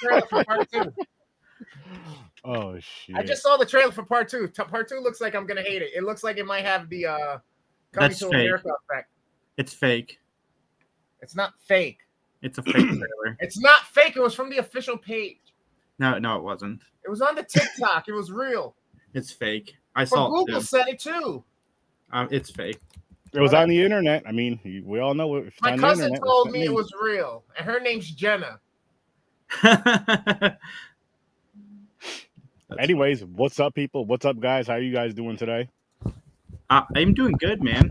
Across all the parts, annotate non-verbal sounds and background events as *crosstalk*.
the trailer for part two. *laughs* Oh shit! I just saw the trailer for part two. Part two looks like I'm gonna hate it. It looks like it might have the uh coming That's to fake. America effect. It's fake. It's not fake. It's a fake *clears throat* trailer. It's not fake. It was from the official page. No, no, it wasn't. It was on the TikTok. it was real. It's fake. I But saw it Google too. said it too. Um, it's fake. it was on the internet. I mean, we all know it. My cousin told me it was real, and her name's Jenna. *laughs* That's Anyways, what's up, people? What's up, guys? How are you guys doing today? Uh, I'm doing good, man.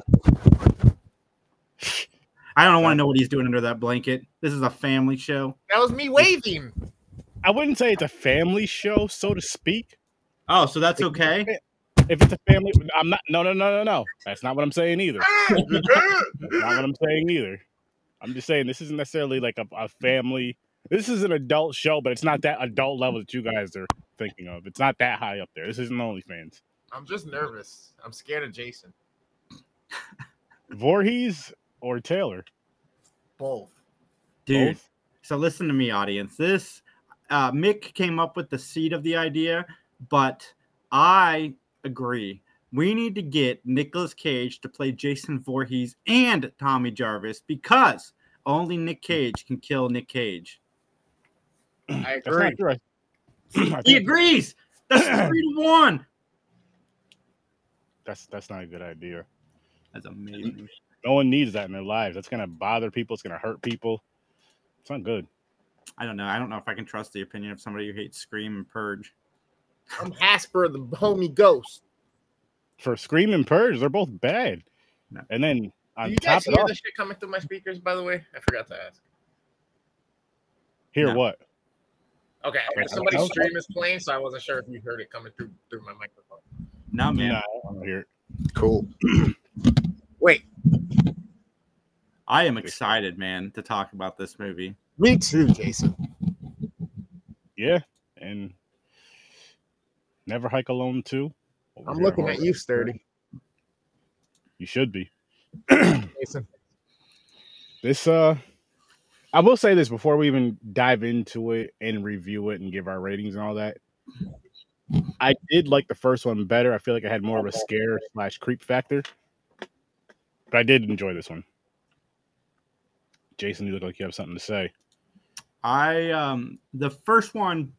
I don't want to know what he's doing under that blanket. This is a family show. That was me waving. I wouldn't say it's a family show, so to speak. Oh, so that's okay. If it's a family, I'm not. No, no, no, no, no. That's not what I'm saying either. *laughs* not what I'm saying either. I'm just saying this isn't necessarily like a, a family. This is an adult show, but it's not that adult level that you guys are thinking of. It's not that high up there. This isn't OnlyFans. I'm just nervous. I'm scared of Jason. Voorhees or Taylor? Both. Dude, Both? so listen to me, audience. This uh, Mick came up with the seed of the idea, but I agree. We need to get Nicolas Cage to play Jason Voorhees and Tommy Jarvis because only Nick Cage can kill Nick Cage. I *clears throat* That's agree. not true. I- *clears throat* I He agrees. That's *clears throat* three to one. that's that's not a good idea. That's amazing. No one needs that in their lives. That's gonna bother people. It's gonna hurt people. It's not good. I don't know. I don't know if I can trust the opinion of somebody who hates Scream and Purge. I'm Hasper, the homie ghost. For Scream and Purge, they're both bad. No. And then Do you top guys hear it, the shit coming through my speakers? By the way, I forgot to ask. hear No. what? Okay, Okay. somebody's Okay. stream is playing, so I wasn't sure if you heard it coming through through my microphone. No, man. Nah, I don't hear it. Cool. *clears throat* Wait, I am excited, man, to talk about this movie. me too, Jason. Yeah, and Never Hike Alone 2. What I'm your looking at you, sturdy, You should be. *clears throat* Jason. This uh I will say this before we even dive into it and review it and give our ratings and all that. I did like the first one better. I feel like I had more of a scare slash creep factor. But I did enjoy this one. Jason, you look like you have something to say. I um the first one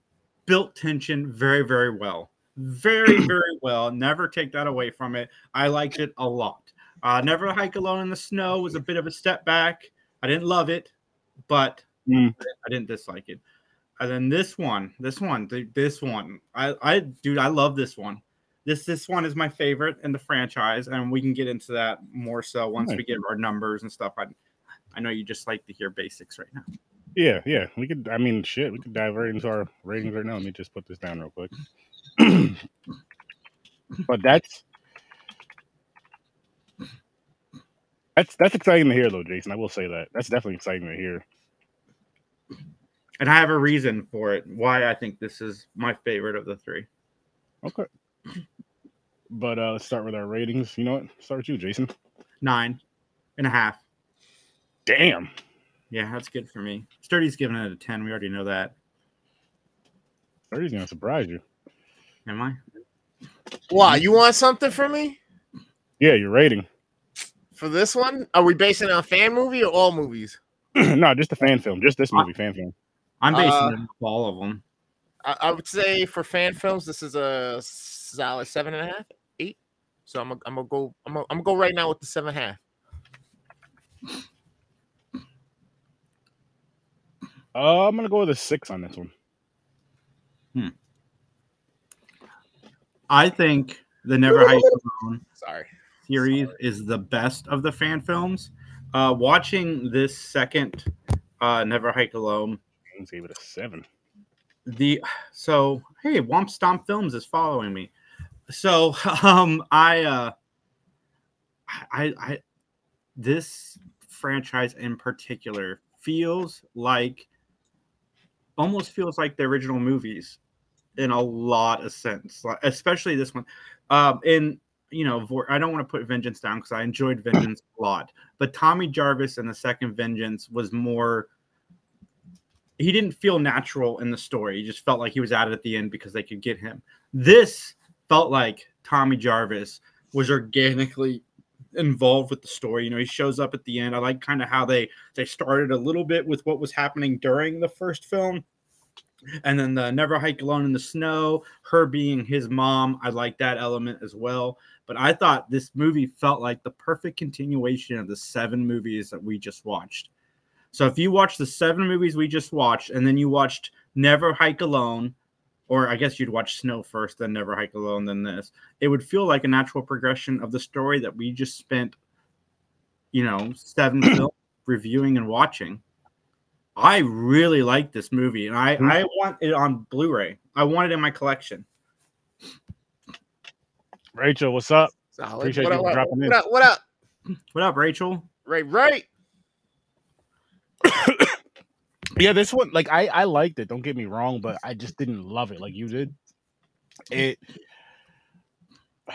built tension very very well. Very *clears throat* very well. Never take that away from it. I liked it a lot. Uh Never Hike Alone in the Snow was a bit of a step back. I didn't love it, but Mm. I didn't dislike it. And then this one, this one, this one, I, I, dude, I love this one. This, this one is my favorite in the franchise, and we can get into that more so once Nice. we get our numbers and stuff. I, I know you just like to hear basics right now. Yeah, yeah. We could I mean shit, we could dive right into our ratings right now. Let me just put this down real quick. *clears throat* but that's that's that's exciting to hear though, Jason. I will say that. That's definitely exciting to hear. And I have a reason for it why I think this is my favorite of the three. Okay. But uh let's start with our ratings. You know what? Start with you, Jason. Nine and a half. Damn. Yeah, that's good for me. Sturdy's giving it a 10. We already know that. Sturdy's gonna surprise you. Am I? Why? You want something from me Yeah, your rating. For this one? Are we basing it on fan movie or all movies? *clears throat* no, just a fan film. Just this movie, fan film. I'm basing Uh, it on all of them. I, I would say for fan films, this is a solid seven and a half, eight. So I'm gonna I'm gonna go I'm gonna, I'm gonna go right now with the seven and a half. Uh, I'm gonna go with a six on this one. Hmm. I think the Never Hike Alone Sorry. Series is the best of the fan films. Uh, watching this second uh, Never Hike Alone, gave it a seven. the so hey, Womp Stomp Films is following me. So *laughs* um, I uh, I I this franchise in particular feels like almost feels like the original movies in a lot of sense, especially this one. Um, and you know, I don't want to put Vengeance down because I enjoyed Vengeance a lot, but Tommy Jarvis in the second Vengeance was more he didn't feel natural in the story. He just felt like he was at it at the end because they could get him. This felt like Tommy Jarvis was organically involved with the story. You know, he shows up at the end. I like kind of how they they started a little bit with what was happening during the first film. And then the Never Hike Alone in the Snow, her being his mom, I like that element as well. But I thought this movie felt like the perfect continuation of the seven movies that we just watched. So if you watch the seven movies we just watched, and then you watched Never Hike Alone, or I guess you'd watch Snow first, then Never Hike Alone, then this, it would feel like a natural progression of the story that we just spent, you know, seven *clears throat* films reviewing and watching. I really like this movie, and I, hmm. I want it on Blu-ray. I want it in my collection. Rachel, what's up? Solid. Appreciate what, you up, what, in. what up? What up? What up, Rachel? Right, right. *coughs* Yeah, this one, like I, I liked it. Don't get me wrong, but I just didn't love it like you did. It, *sighs*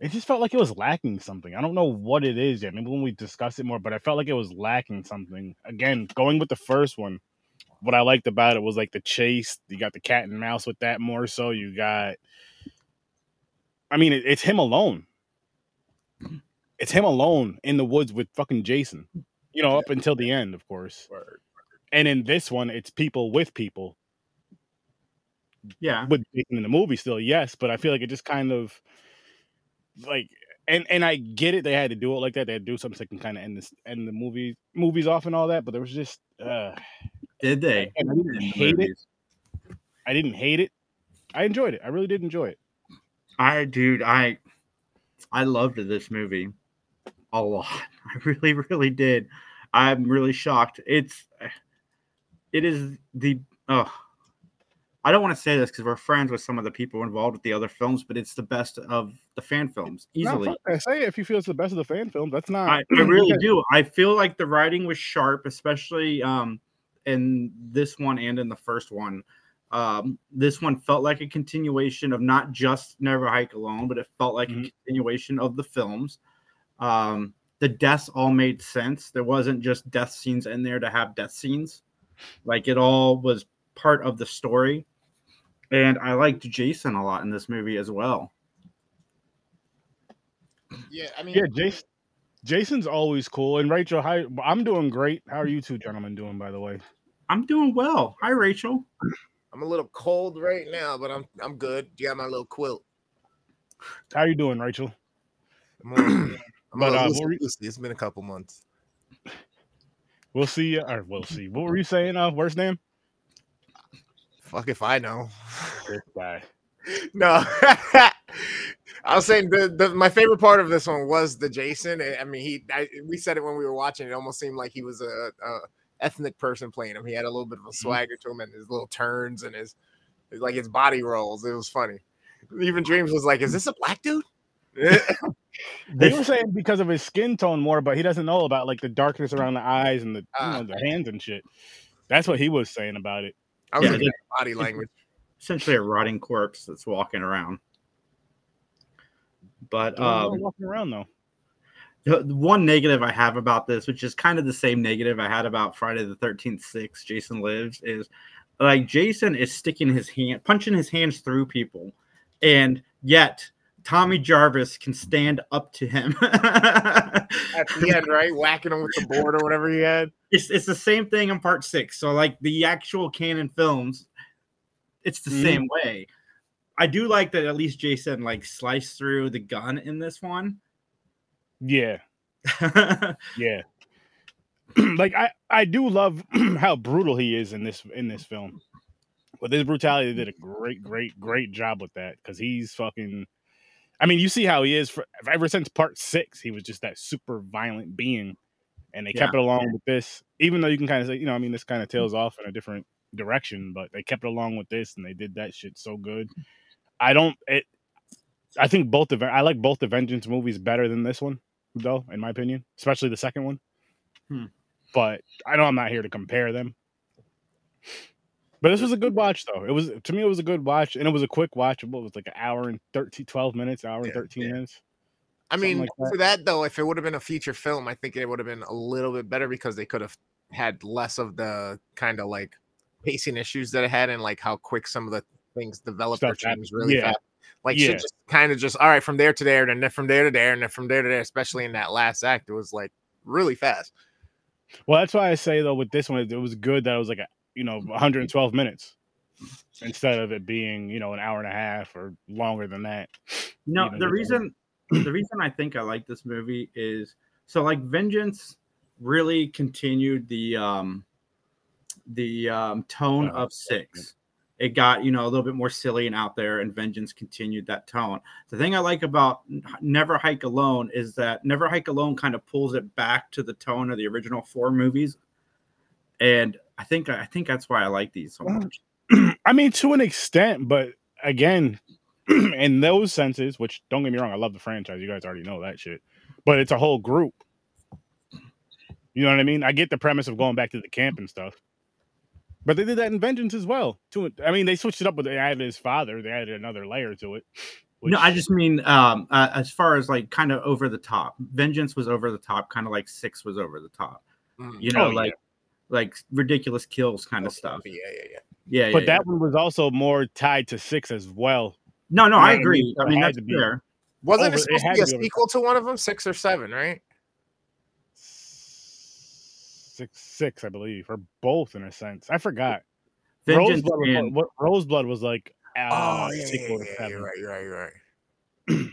it just felt like it was lacking something. I don't know what it is yet. Maybe when we discuss it more, but I felt like it was lacking something. Again, going with the first one, what I liked about it was like the chase. You got the cat and mouse with that more so. You got, I mean, it, it's him alone. It's him alone in the woods with fucking Jason. You know, up until the end, of course. And in this one, it's people with people Yeah, with Jason in the movie still, yes, but I feel like it just kind of like and and I get it they had to do it like that. They had to do something so they can kind of end this end the movie movies off and all that, but there was just uh did they? and I didn't hate it. I didn't hate it. I enjoyed it. I really did enjoy it. I, dude, I, I loved this movie a lot. *laughs* I really, really did. I'm really shocked. It's, it is the, oh, I don't want to say this because we're friends with some of the people involved with the other films, but it's the best of the fan films easily. that. say if you feel it's the best of the fan films. That's not I, I *clears throat* really do. I feel like the writing was sharp, especially um, in this one and in the first one. Um, this one felt like a continuation of not just Never Hike Alone, but it felt like Mhm. a continuation of the films. Um, the deaths all made sense. There wasn't just death scenes in there to have death scenes. Like it all was part of the story. And I liked Jason a lot in this movie as well. Yeah, I mean, Yeah, Jason Jason's always cool. And Rachel, hi I'm doing great. How are you two gentlemen doing, by the way? I'm doing well. Hi, Rachel. I'm a little cold right now, but I'm I'm good. You got my little quilt. How are you doing, Rachel? I'm, *clears throat* But, uh, little what loosey. It's been a couple months. *laughs* We'll see. Or we'll see. What were you saying? Uh, worst name? Fuck if I know. *laughs* No. *laughs* I was saying the, the my favorite part of this one was the Jason. I I mean, he I, we said it when we were watching. It almost seemed like he was a, a ethnic person playing him. He had a little bit of a swagger to him and his little turns and his like his body rolls. It was funny. Even Dreams was like, "Is this a black dude?" *laughs* They were saying because of his skin tone more, but he doesn't know about like the darkness around the eyes and the you Ah. know, the hands and shit. That's what he was saying about it. I was Yeah, looking at body language. essentially a rotting corpse that's walking around. But Don't um, walking around though. The the one negative I have about this, which is kind of the same negative I had about Friday the Thirteenth Six, Jason Lives, is like Jason is sticking his hand, punching his hands through people, and yet Tommy Jarvis can stand up to him. *laughs* At the end, right? Whacking him with the board or whatever he had. it's it's the same thing in part six. So like the actual canon films, it's the Mhm. same way. I do like that at least Jason like sliced through the gun in this one. Yeah, *laughs* yeah. *clears throat* like I, I do love *clears throat* how brutal he is in this in this film. But this brutality, did a great, great, great job with that because he's fucking. I mean, you see how he is for ever since part six. He was just that super violent being, and they kept it along with this. Even though you can kind of say, you know, I mean, this kind of tails off in a different direction, but they kept it along with this, and they did that shit so good. I don't. It. I think both the I like both the Vengeance movies better than this one, though, in my opinion, especially the second one. Hmm. But I know I'm not here to compare them. But this was a good watch, though. It was to me, it was a good watch, and it was a quick watch. It was like an hour and 13, 12 minutes, hour and Yeah, thirteen yeah. minutes. I mean, like that. for that though, if it would have been a feature film, I think it would have been a little bit better because they could have had less of the kind of like pacing issues that it had, and like how quick some of the things developed Stuff or changed really Yeah. fast. Like Yeah. shit just kind of just all right from there to there, and then from there to there, and then from there to there. Especially in that last act, it was like really fast. Well, that's why I say though with this one, it was good that it was like a you know 112 minutes instead of it being you know an hour and a half or longer than that. No, even the with- reason the reason I think I like this movie is so like Vengeance really continued the um the um tone Oh, of six. It got you know a little bit more silly and out there, and Vengeance continued that tone. The thing I like about Never Hike Alone is that Never Hike Alone kind of pulls it back to the tone of the original four movies, and I think I think that's why I like these so much. *clears throat* I mean, to an extent, but again, *clears throat* in those senses, which don't get me wrong, I love the franchise. You guys already know that shit, but it's a whole group. You know what I mean? I get the premise of going back to the camp and stuff, but they did that in Vengeance as well. To I mean, they switched it up, but they added his father. They added another layer to it. No, I just mean um, uh, as far as like kind of over the top. Vengeance was over the top, kind of like Six was over the top. Mm. You know, Oh, yeah. like like ridiculous kills kind of Okay, stuff. Yeah, yeah, yeah. Yeah, yeah. but yeah. that one was also more tied to six as well. no, no, I agree. I mean that's fair. Wasn't Over- it it supposed to be a to be over- sequel to one of them, six or seven, right? Six, six, I believe, or both in a sense. I forgot. Vengeance Roseblood was, and what, Roseblood was like uh, oh, yeah, yeah, yeah, you're right, you're right, you're right.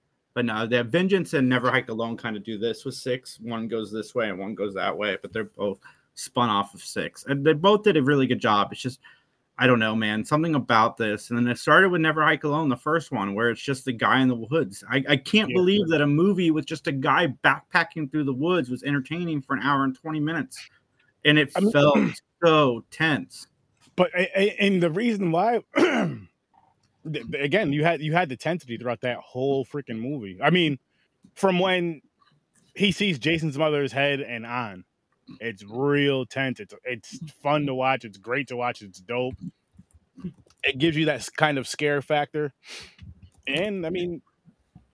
*clears throat* but no, the Vengeance and Never Hike Alone kind of do this with Six. One goes this way and one goes that way, but they're both spun off of Six, and they both did a really good job. It's just I don't know, man. Something about this, and then it started with Never Hike Alone, the first one, where it's just the guy in the woods. I, I can't Yeah. believe that a movie with just a guy backpacking through the woods was entertaining for an hour and twenty minutes, and it I mean- felt so tense. But and the reason why, *clears throat* again, you had you had the tensity throughout that whole freaking movie. I mean, from when he sees Jason's mother's head and on, it's real tense. It's it's fun to watch. It's great to watch. It's dope. It gives you that kind of scare factor, and I mean,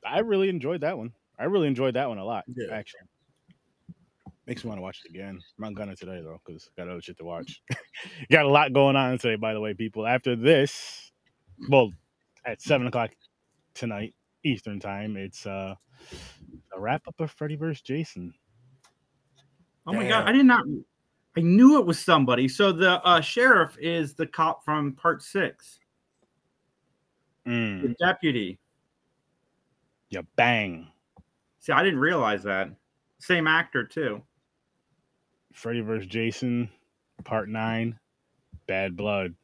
I really enjoyed that one. I really enjoyed that one a lot. Yeah. Actually, makes me want to watch it again. I'm not gonna today though, because got other shit to watch. *laughs* got a lot going on today, by the way, people. After this, well, at seven o'clock tonight Eastern time, it's uh a wrap up of Freddy vs. Jason. Oh my god, I did not. I knew it was somebody. So the uh, sheriff is the cop from Part Six, Mm, the deputy. yeah, bang. See, I didn't realize that. Same actor too. Freddy vs. Jason, Part Nine, Bad Blood.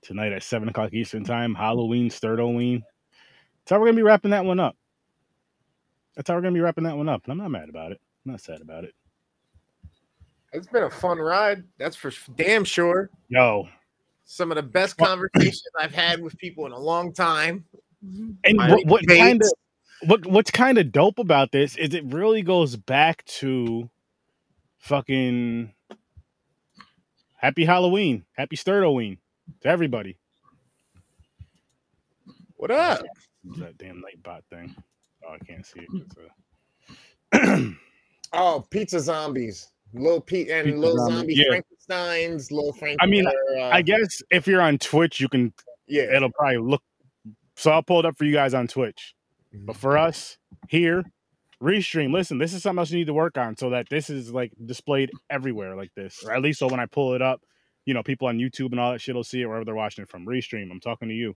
Tonight at seven o'clock Eastern time, Halloween, Sturdoween. That's how we're gonna be wrapping that one up. That's how we're gonna be wrapping that one up. And I'm not mad about it. I'm not sad about it. It's been a fun ride. That's for damn sure. Yo, Some of the best conversations I've had with people in a long time. Mm-hmm. And I what, what kind of what what's kind of dope about this is it really goes back to fucking Happy Halloween, Happy Sturdoween to everybody. What up? That damn Nightbot thing? Oh, I can't see it. A- uh, *clears throat* Oh, pizza zombies. Little Pete and Pizza little zombie, zombie yeah. Frankenstein's, little Frank. I mean, uh, I guess if you're on Twitch, you can. yeah. It'll probably look. So I'll pull it up for you guys on Twitch. But for us here, restream. Listen, this is something else you need to work on so that this is like displayed everywhere like this, or at least so when I pull it up, you know, people on YouTube and all that shit will see it wherever they're watching it from. Restream. I'm talking to you.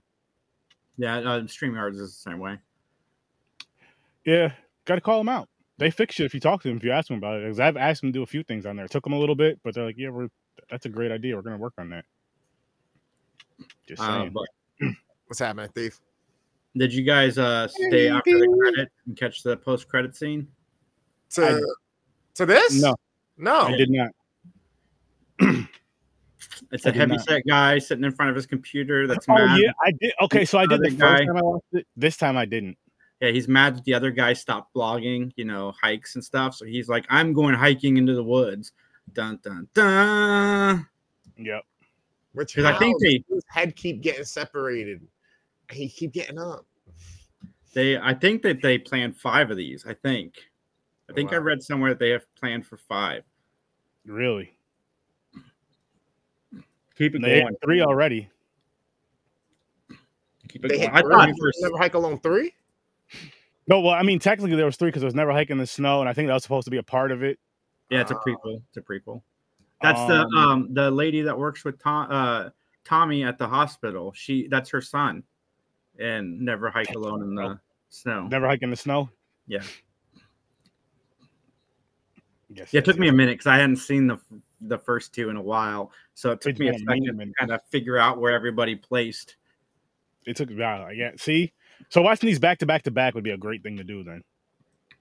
Yeah, uh, StreamYards is the same way. Yeah, got to call them out. They fix it if you talk to them, if you ask them about it. Because I've asked them to do a few things on there. It took them a little bit, but they're like, "Yeah, we're that's a great idea. We're gonna work on that." Just Uh, saying. but *clears throat* What's happening, Thief? did you guys uh, stay after the credit and catch the post credit scene? To I- to this? no, No. I did not. It's I a did heavy not. set guy sitting in front of his computer that's Oh mad. yeah, I did. Okay, so I did the first guy- time I watched it. This time I didn't. Yeah, he's mad that the other guy stopped blogging, you know, hikes and stuff. So he's like, I'm going hiking into the woods. Dun dun dun. Yep. Which 'Cause I think how they- his head keep getting separated. He keep getting up. They I think that they planned five of these. I think. I think I read somewhere that they have planned for five. Really? Keep it They going. three already. Keep it They going. had I thought three? for Never Hike Alone three. No, well, I mean, technically there was three because there was never hike in the snow, and I think that was supposed to be a part of it. Yeah, it's a Ah. prequel. It's a prequel. That's the Um, um the lady that works with Tom uh Tommy at the hospital. She that's her son. And never hike alone in the snow. Never hike in the snow. Yeah. Yes. Yeah, it took me a minute because I hadn't seen the the first two in a while. So it took me a second to kind of figure out where everybody placed. It took wow. Yeah. See, so watching these back to back to back would be a great thing to do. Then,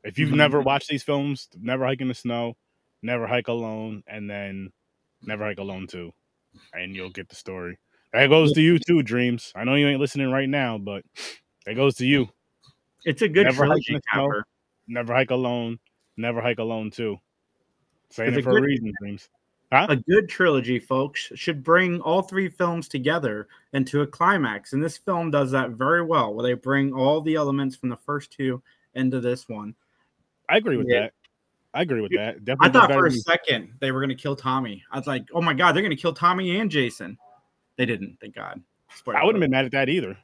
if you've Mhm. never watched these films, never hike in the snow, never hike alone, and then never hike alone 2, and you'll get the story. That goes to you too, dreams. I know you ain't listening right now, but that goes to you. It's a good Never hike trilogy the snow. Never hike alone. Never hike alone 2. Saying it for a good- reason, dreams. A good trilogy, folks, should bring all three films together into a climax. And this film does that very well, where they bring all the elements from the first two into this one. I agree with Yeah. that. I agree with that. Definitely I thought for a second they were going to kill Tommy. I was like, oh my God, they're going to kill Tommy and Jason. They didn't, thank God. Spoiler I wouldn't have been mad at that either.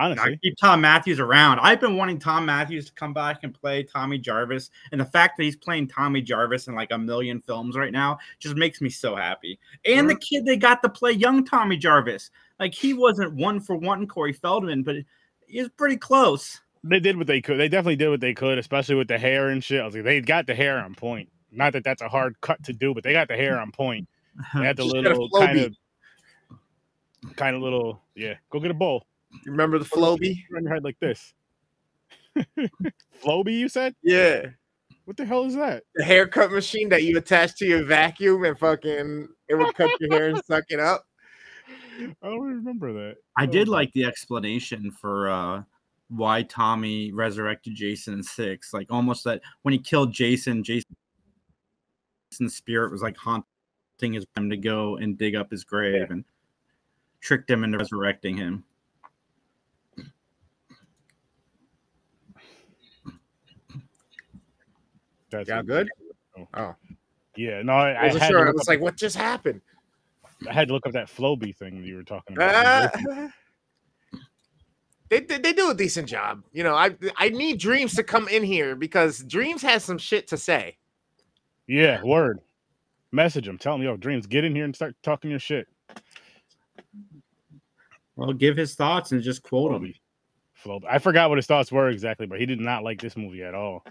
Honestly. I keep Thom Mathews around. I've been wanting Thom Mathews to come back and play Tommy Jarvis, and the fact that he's playing Tommy Jarvis in like a million films right now just makes me so happy. And the kid they got to play young Tommy Jarvis, like he wasn't one for one Corey Feldman, but he was pretty close. They did what they could. They definitely did what they could, especially with the hair and shit. I was like, they got the hair on point. Not that that's a hard cut to do, but they got the hair on point. *laughs* They had the Just get a little kind of, kind of little, yeah. Go get a bowl. You remember the Flowbee? Run your head like this. *laughs* Flowbee, you said? Yeah. What the hell is that? The haircut machine that you attach to your vacuum and fucking it would cut your hair and *laughs* suck it up. I don't remember that. I did Oh. like the explanation for uh why Tommy resurrected Jason in six. Like almost that when he killed Jason, Jason's spirit was like haunting his him to go and dig up his grave and tricked him into resurrecting him. That's Yeah, what- good. Oh. Oh. Yeah, no, I, I I, wasn't sure. I was like, what just happened? I had to look up that Flowbee thing that you were talking about. Ah. *laughs* they, they they do a decent job. You know, I I need Dreams to come in here because Dreams has some shit to say. yeah, word. Message him. Tell him, yo, dreams, get in here and start talking your shit. Well, give his thoughts and just quote him. Flowbee. Flowbee. I forgot what his thoughts were exactly, but he did not like this movie at all.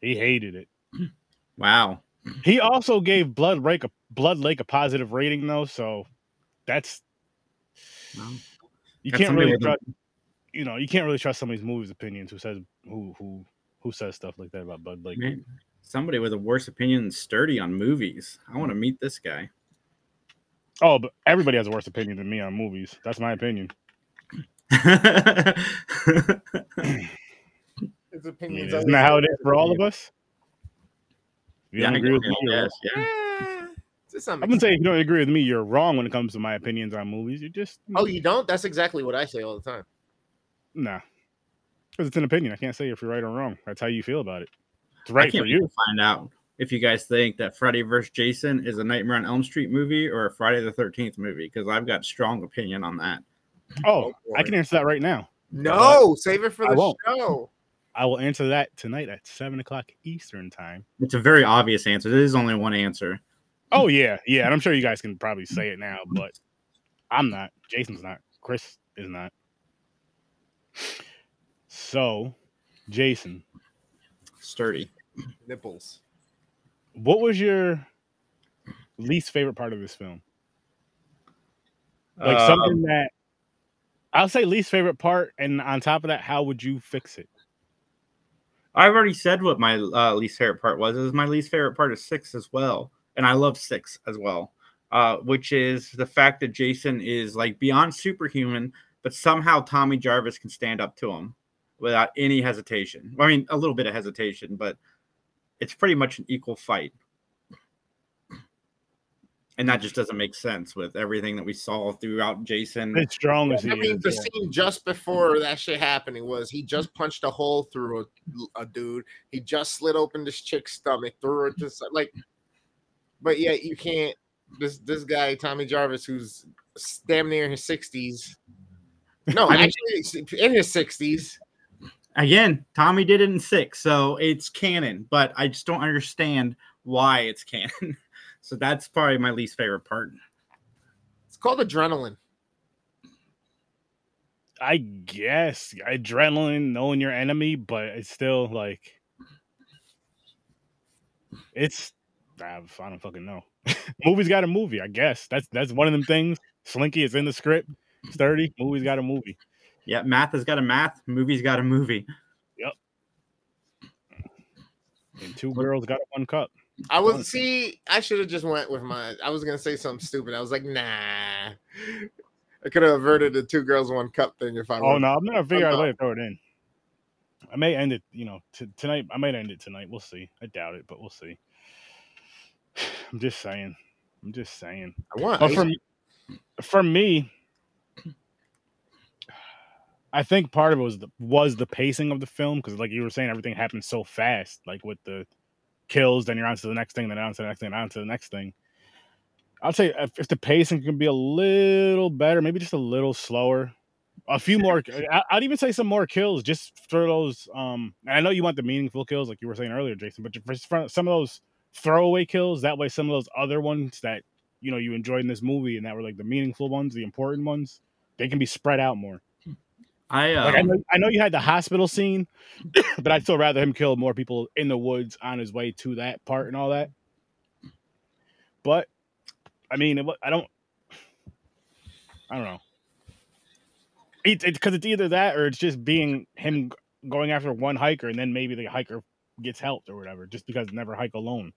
He hated it. *clears throat* Wow. He also gave Blood Lake a Blood Lake a positive rating though, so that's Well, you That's can't really trust. You know, you can't really trust somebody's movies opinions who says who who who says stuff like that about Blood Lake. man, somebody with a worse opinion than Sturdy on movies. I want to mm. meet this guy. Oh, but everybody has a worse opinion than me on movies. That's my opinion. *clears throat* His I opinions. mean, isn't that how it is for all of us? You yeah, don't I agree with me, you're guess, yeah. *laughs* To some I'm gonna say if you don't agree with me, you're wrong when it comes to my opinions on movies. You just Oh, you don't? That's exactly what I say all the time. nah, because it's an opinion. I can't say if you're right or wrong. That's how you feel about it. It's I right can't for you. to find out if you guys think that Freddy vs. Jason is a Nightmare on Elm Street movie or a Friday the Thirteenth movie because I've got strong opinion on that. Oh, Oh, I can answer that right now. No, save it for the show. I will answer that tonight at seven o'clock Eastern time. It's a very obvious answer. There is only one answer. Oh yeah, yeah, and I'm sure you guys can probably say it now, but I'm not. Jason's not. Chris is not. So, Jason, Sturdy. Nipples. what was your least favorite part of this film? Like Um, something that I'll say least favorite part, and on top of that, how would you fix it? I've already said what my uh, least favorite part was. Was my least favorite part of six as well, and I love six as well. Uh, which is the fact that Jason is like beyond superhuman, but somehow Tommy Jarvis can stand up to him without any hesitation. I mean, a little bit of hesitation, but it's pretty much an equal fight. And that just doesn't make sense with everything that we saw throughout Jason. As strong as he I mean, is, the yeah. scene just before that shit happening was he just punched a hole through a, a dude. He just slit open this chick's stomach, threw her just like but yet you can't. This this guy Tommy Jarvis, who's damn near in his sixties. No, I mean- actually in his sixties. Again, Tommy did it in six, so it's canon, but I just don't understand why it's canon. *laughs* so that's probably my least favorite part. It's called adrenaline. I guess adrenaline, knowing your enemy, but it's still like it's I I don't fucking know. *laughs* Movie's got a movie, I guess. That's that's one of them things. Slinky is in the script. Sturdy, movie's got a movie. Yeah, math has got a math, movie's got a movie. Yep. And two girls got one cup. I was see. I should have just went with my. I was gonna say something stupid. I was like, nah. I could have averted the two girls one cup thing if I. Oh would've- no, I'm gonna figure out a way to throw it in. I may end it, you know, t- tonight. I might end it tonight. We'll see. I doubt it, but we'll see. *sighs* I'm just saying. I'm just saying. I want. But for me, for me, I think part of it was the was the pacing of the film because, like you were saying, everything happened so fast. Like with the kills, then you're on to the next thing, then on to the next thing, on to the next thing. I'll say if, if the pacing can be a little better, maybe just a little slower, a few more. I- I'd even say some more kills just for those. Um, and I know you want the meaningful kills, like you were saying earlier, Jason, but just for some of those throwaway kills, that way some of those other ones that you know you enjoyed in this movie and that were like the meaningful ones, the important ones, they can be spread out more. I uh, Like I know, I know you had the hospital scene, *coughs* but I'd still rather him kill more people in the woods on his way to that part and all that. But I mean, it, I don't, I don't know. It's because it's either that or it's just being him going after one hiker and then maybe the hiker gets helped or whatever, just because never hike alone.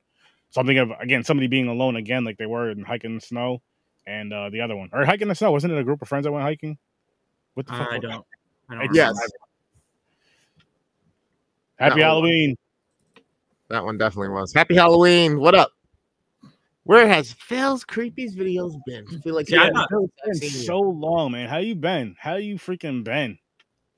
Something of again somebody being alone again, like they were in hiking the snow, and uh, the other one or hiking the snow. Wasn't it a group of friends that went hiking? What the fuck? I don't. It's- Yes. remember. Happy That one. Halloween. That one definitely was. Happy Halloween. What up? Where has Phil's creepies videos been? I feel like Yeah, yeah, thought- It's been so long, man. How you been? How you freaking been?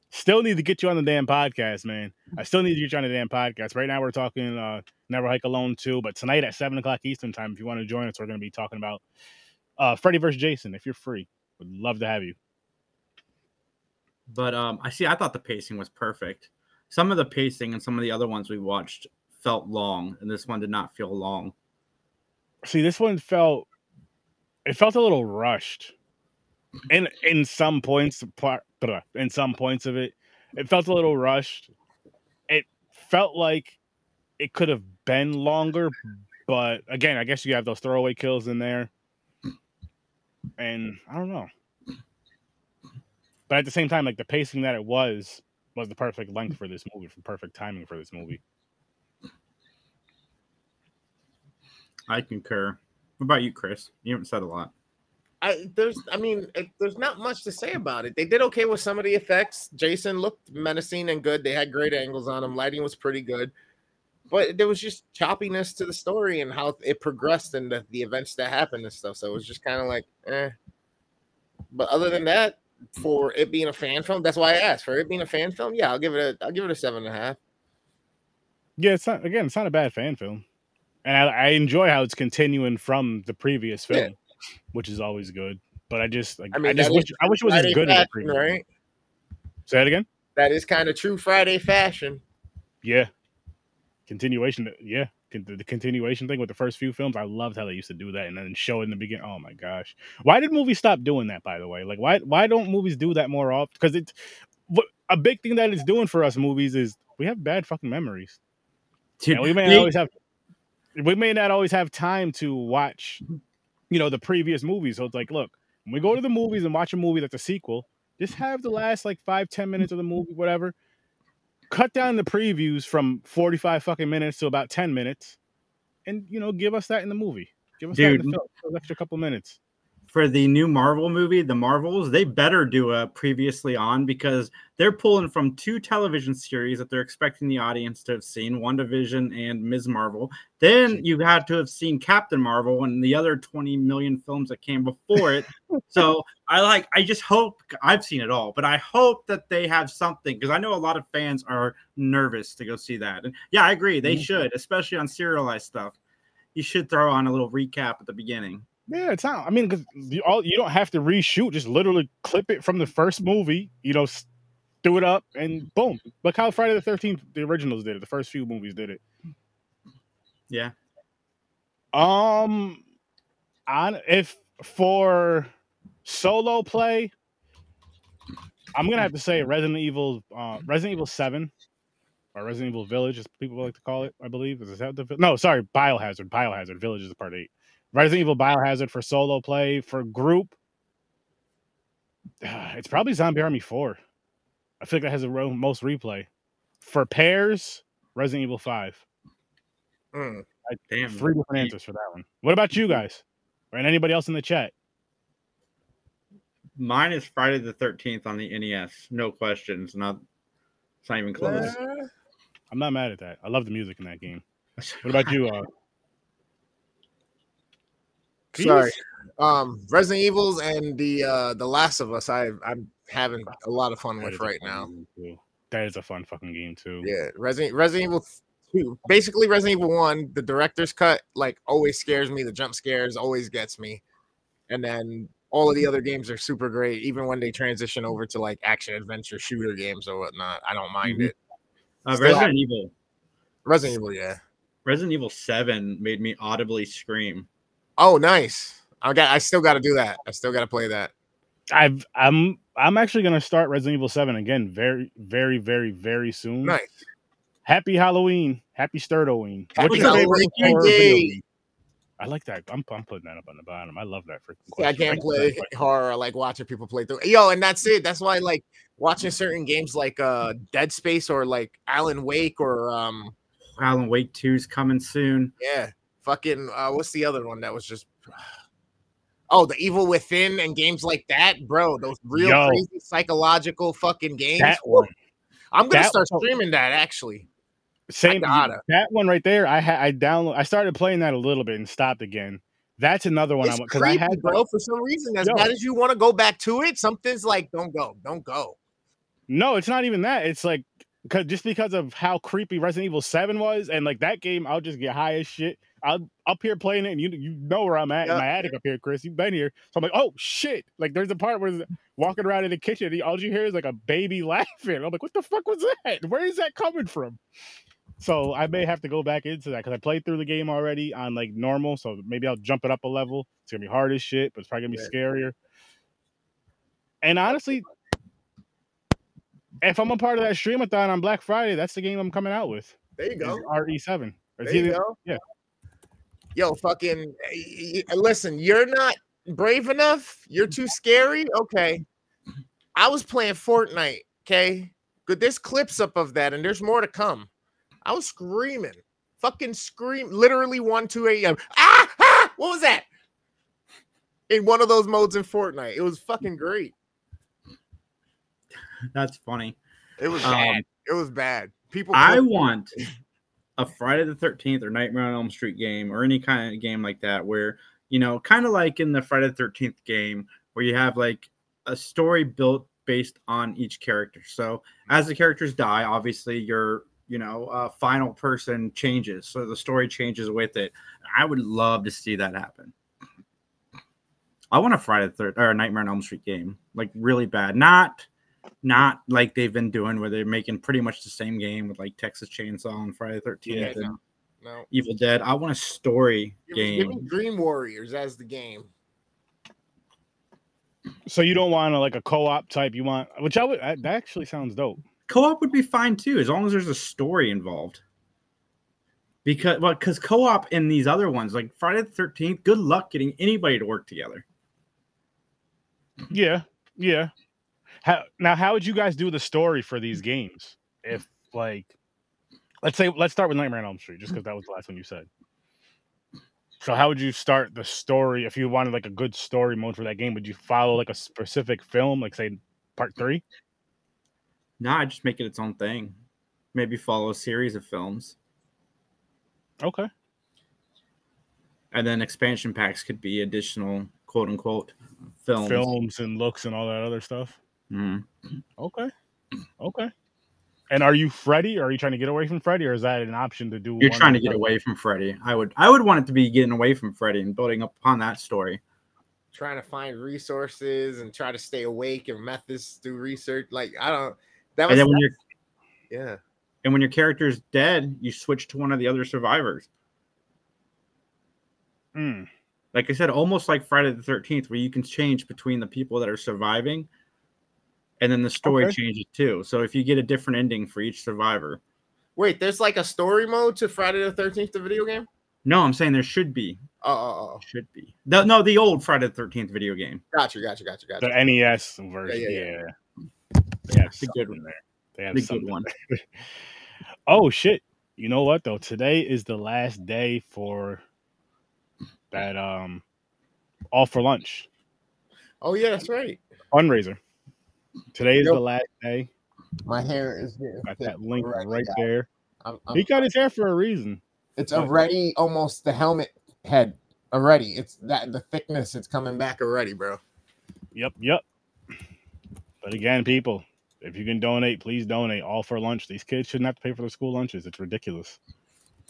Still need to get you on the damn podcast, man. I still need to get you on the damn podcast. Right now we're talking uh Never Hike Alone 2, but tonight at seven o'clock Eastern time, if you want to join us, we're gonna be talking about uh Freddy vs. Jason. If you're free. Would love to have you. But um, I see. I thought the pacing was perfect. Some of the pacing and some of the other ones we watched felt long, and this one did not feel long. See, this one felt it felt a little rushed. In in some points in some points of it, it felt a little rushed. It felt like it could have been longer, but again, I guess you have those throwaway kills in there. And I don't know. But at the same time, like the pacing that it was was the perfect length for this movie, for perfect timing for this movie. I concur. What about you, Chris? You haven't said a lot. I there's I mean it, there's not much to say about it. They did okay with some of the effects. Jason looked menacing and good. They had great angles on him. Lighting was pretty good. But there was just choppiness to the story and how it progressed and the, the events that happened and stuff. So it was just kind of like, eh. But other than that, for it being a fan film, that's why I asked. For it being a fan film, yeah, I'll give it a I'll give it a seven and a half. Yeah, it's not again, it's not a bad fan film. And I, I enjoy how it's continuing from the previous film, Yeah. which is always good. But I just like I, I just wish is I wish it was as Friday good as the previous. right? Say that again? That is kind of true Friday fashion. Yeah. Continuation yeah. The continuation thing with the first few films, I loved how they used to do that and then show it in the beginning. Oh my gosh. Why did movies stop doing that, by the way? Like why why don't movies do that more often? Because it's a big thing that it's doing for us movies is we have bad fucking memories. Dude, And we may they- always have we may not always have time to watch you know the previous movies so it's like look when we go to the movies and watch a movie that's a sequel just have the last like five ten minutes of the movie whatever cut down the previews from 45 fucking minutes to about 10 minutes and you know give us that in the movie. Give us that in the film extra couple minutes for the new Marvel movie, the Marvels, they better do a previously on because they're pulling from two television series that they're expecting the audience to have seen WandaVision and Ms. Marvel. Then you had to have seen Captain Marvel and the other 20 million films that came before it. *laughs* so I like, I just hope I've seen it all, but I hope that they have something because I know a lot of fans are nervous to go see that. And yeah, I agree, they Mhm. should, especially on serialized stuff. you should throw on a little recap at the beginning. Yeah, it's not. I mean, because you all you don't have to reshoot. Just literally clip it from the first movie. You know, do it up, and boom. Look how Friday the Thirteenth, the originals did it. The first few movies did it. Yeah. Um, on if for solo play, I'm gonna have to say Resident Evil, uh, Resident Evil Seven, or Resident Evil Village, as people like to call it. I believe is that the no, sorry, Biohazard. Biohazard Village is part eight. Resident Evil Biohazard for solo play for group. *sighs* It's probably Zombie Army Four. I feel like that has the most replay. For pairs, Resident Evil Five. Mm. Damn. Three different answers for that one. What about you guys? Or anybody else in the chat? Mine is Friday the 13th on the NES. No questions. Not, it's not even close. Uh, I'm not mad at that. I love the music in that game. *laughs* What about you? Uh, sorry. Um, Resident Evils and the uh the Last of Us. I I'm having a lot of fun That with right now. That is a fun fucking game too. Yeah, Resident Resident Evil two. Basically, Resident Evil one. The director's cut like always scares me. The jump scares always gets me, and then all of the other games are super great. Even when they transition over to like action adventure shooter games or whatnot, I don't mind Mhm. it. Uh, Still- Resident Evil. Resident Evil, yeah. Resident Evil 7 made me audibly scream. Oh, nice. I got. I still got to do that. I still got to play that. I've I'm I'm actually gonna start Resident Evil Seven again very very very very soon. Nice. Happy Halloween. Happy Sturdoween. Happy What's your Halloween, horror video I like that. I'm, I'm putting that up on the bottom. I love that freaking See, I can't Thank you for that play question. horror. I like watching people play through. Yo, and that's it. That's why I like watching certain games like uh Dead Space or like Alan Wake or um Alan Wake 2's coming soon. yeah, fucking uh what's the other one that was just *sighs* Oh, the Evil Within and games like that, bro. Those real Yo. crazy psychological fucking games. That one. I'm gonna that start one- streaming that actually. Same that one right there. I had I download. I started playing that a little bit and stopped again. That's another one I It's want because I had bro. For some reason, as Yo. bad as you want to go back to it, something's like, don't go, don't go. No, it's not even that. It's like cause just because of how creepy Resident Evil 7 was, and like that game, I'll just get high as shit. I'll up here playing it, and you you know where I'm at Yeah. in my attic up here, Chris. You've been here. So I'm like, oh shit. Like there's a part where walking around in the kitchen, and all you hear is like a baby *laughs* laughing. I'm like, what the fuck was that? Where is that coming from? So I may have to go back into that because I played through the game already on like normal. So maybe I'll jump it up a level. It's gonna be hard as shit, but it's probably gonna be scarier. And honestly, if I'm a part of that streamathon on Black Friday, that's the game I'm coming out with. There you go. RE7. There you go. yeah. Yo, fucking y- y- listen, you're not brave enough. You're too scary. Okay. I was playing Fortnite. Okay. Good. There's clips up of that, and there's more to come. I was screaming. Fucking scream. Literally 1, 2 a.m. Ah, ah! What was that? In one of those modes in Fortnite. It was fucking great. *laughs* That's funny. It was Um, bad. It was bad. People I want a Friday the 13th or Nightmare on Elm Street game or any kind of game like that where, you know, kind of like in the Friday the 13th game where you have like a story built based on each character. So as the characters die, obviously your, you know, uh, final person changes. So the story changes with it. I would love to see that happen. I want a Friday the 13th or a Nightmare on Elm Street game, like really bad. Not not like they've been doing where they're making pretty much the same game with like Texas Chainsaw and Friday the 13th Yeah, and no. Evil Dead. I want a story Give me, give me game. Dream Warriors as the game. So you don't want a, like a co-op type. You want, which I would. I, that actually sounds dope. Co-op would be fine too, as long as there's a story involved. Because well, because co-op in these other ones, like Friday the 13th, good luck getting anybody to work together. Yeah, yeah. How now? How would you guys do the story for these games? If like, let's say, let's start with Nightmare on Elm Street, just because that was the last one you said. So how would you start the story if you wanted like a good story mode for that game? Would you follow like a specific film, like say part three? No, I just make it its own thing. Maybe follow a series of films, Okay. and then expansion packs could be additional quote unquote films. Films and looks and all that other stuff. Mhm. Okay. Okay. And are you Freddy? Or are you trying to get away from Freddy, or is that an option to do? You're one trying to get the away from Freddy. I would I would want it to be getting away from Freddy and building upon that story. Trying to find resources and try to stay awake and methods do research. Like I don't. That was And then when your yeah. and when your character is dead, you switch to one of the other survivors. other? Mm. Like I said, almost like Friday the Thirteenth, where you can change between the people that are surviving, and then the story Okay. changes too. So if you get a different ending for each survivor, Wait, there's like a story mode to Friday the Thirteenth, the video game. no, I'm saying there should be, Oh, oh, oh. should be. No, no, the old Friday the Thirteenth video game. gotcha, gotcha, gotcha, gotcha. The NES version. yeah, Yeah, yeah. They had The good something there. They had The good something one. *laughs* Oh shit! You know what though? Today is the last day for that um all for lunch Oh yeah, that's right. fundraiser. Today is Yep. the last day. My hair is getting Got that link already, right guys. there. I'm- I'm- He cut his hair for a reason. it's already almost the helmet head already. It's that the thickness. It's coming back already, bro. Yep, yep. But again, people, if you can donate, please donate. All for lunch. These kids shouldn't have to pay for their school lunches. It's ridiculous.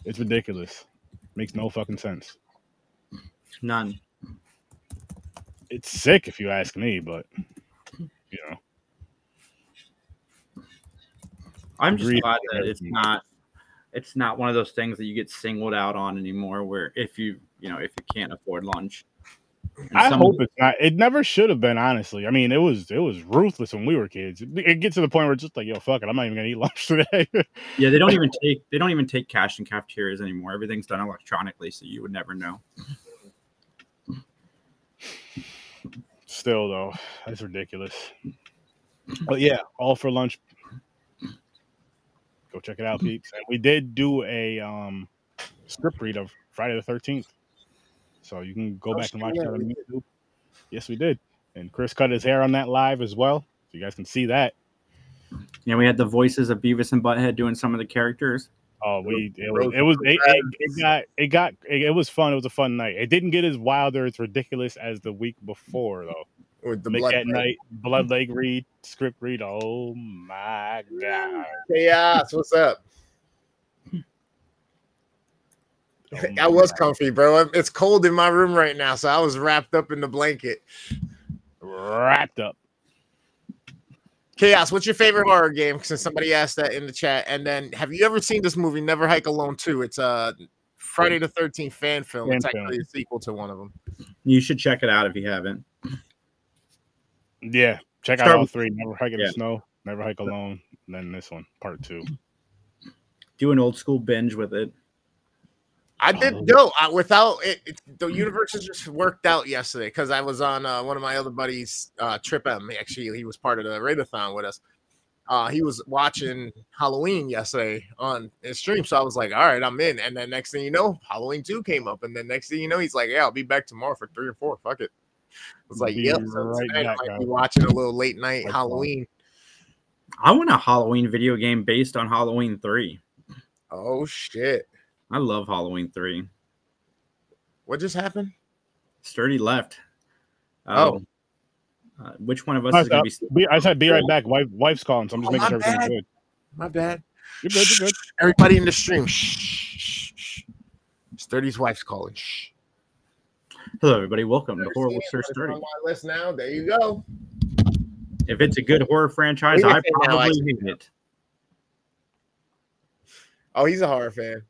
It's ridiculous. Makes no fucking sense. None. It's sick if you ask me, but you know. I'm just Agreed glad that it's not it's not one of those things that you get singled out on anymore where if you you know if you can't afford lunch. And I some- hope it's not. It never should have been, honestly. I mean, it was it was ruthless when we were kids. It, it gets to the point where it's just like, yo, fuck it, I'm not even gonna eat *laughs* lunch today. Yeah, they don't even take they don't even take cash in cafeterias anymore. Everything's done electronically, so you would never know. Still though, that's ridiculous. *clears throat* But yeah, all for lunch. Go check it out, peeps. And we did do a um script read of Friday the thirteenth. So you can go Oh, back and watch that on YouTube. Yes, we did. And Chris cut his hair on that live as well. So you guys can see that. Yeah, we had the voices of Beavis and Butthead doing some of the characters. Oh, we it was it was it, it, it got it got it, it was fun. It was a fun night. It didn't get as wild or as ridiculous as the week before though. With the Make blood that night blood leg read script read. Oh my god! chaos. What's up? Oh I was God. comfy, bro. It's cold in my room right now, so I was wrapped up in the blanket. wrapped up. Chaos, what's your favorite horror game? Since somebody asked that in the chat. And then have you ever seen this movie, Never Hike Alone 2? It's a Friday the 13th fan film. Fan it's film. actually a sequel to one of them. You should check it out if you haven't. Yeah, check out all with- three. Never hike in Yeah. the snow. Never hike alone. And then this one, part two. Do an old school binge with it. I did Oh. no I, without it, it. The universe has just worked out yesterday because I was on uh, one of my other buddies' uh, trip. M. Actually, he was part of the Raidathon with us. Uh, he was watching Halloween yesterday on his stream, so I was like, "All right, I'm in." And then next thing you know, Halloween two came up, and then next thing you know, he's like, "Yeah, I'll be back tomorrow for three or four. Fuck it." I was like, Be "Yep." Right tonight I back, might be watching a little late night Like Halloween. I want a Halloween video game based on Halloween 3. Oh shit! I love Halloween 3. What just happened? Sturdy left. Oh. Um, uh, which one of us I is going to said, be? be, I said, be right back. Wife, wife's calling, so I'm just Oh, making my sure everything's good. My bad. You're good. You're good. Everybody in the stream. Shh, shh, shh. Sturdy's wife's calling. Shh. Hello, everybody. Welcome to Horror with, Sir Sturdy. On my list now. There you go. If it's a good horror franchise, I I probably hate it. Oh, he's a horror fan.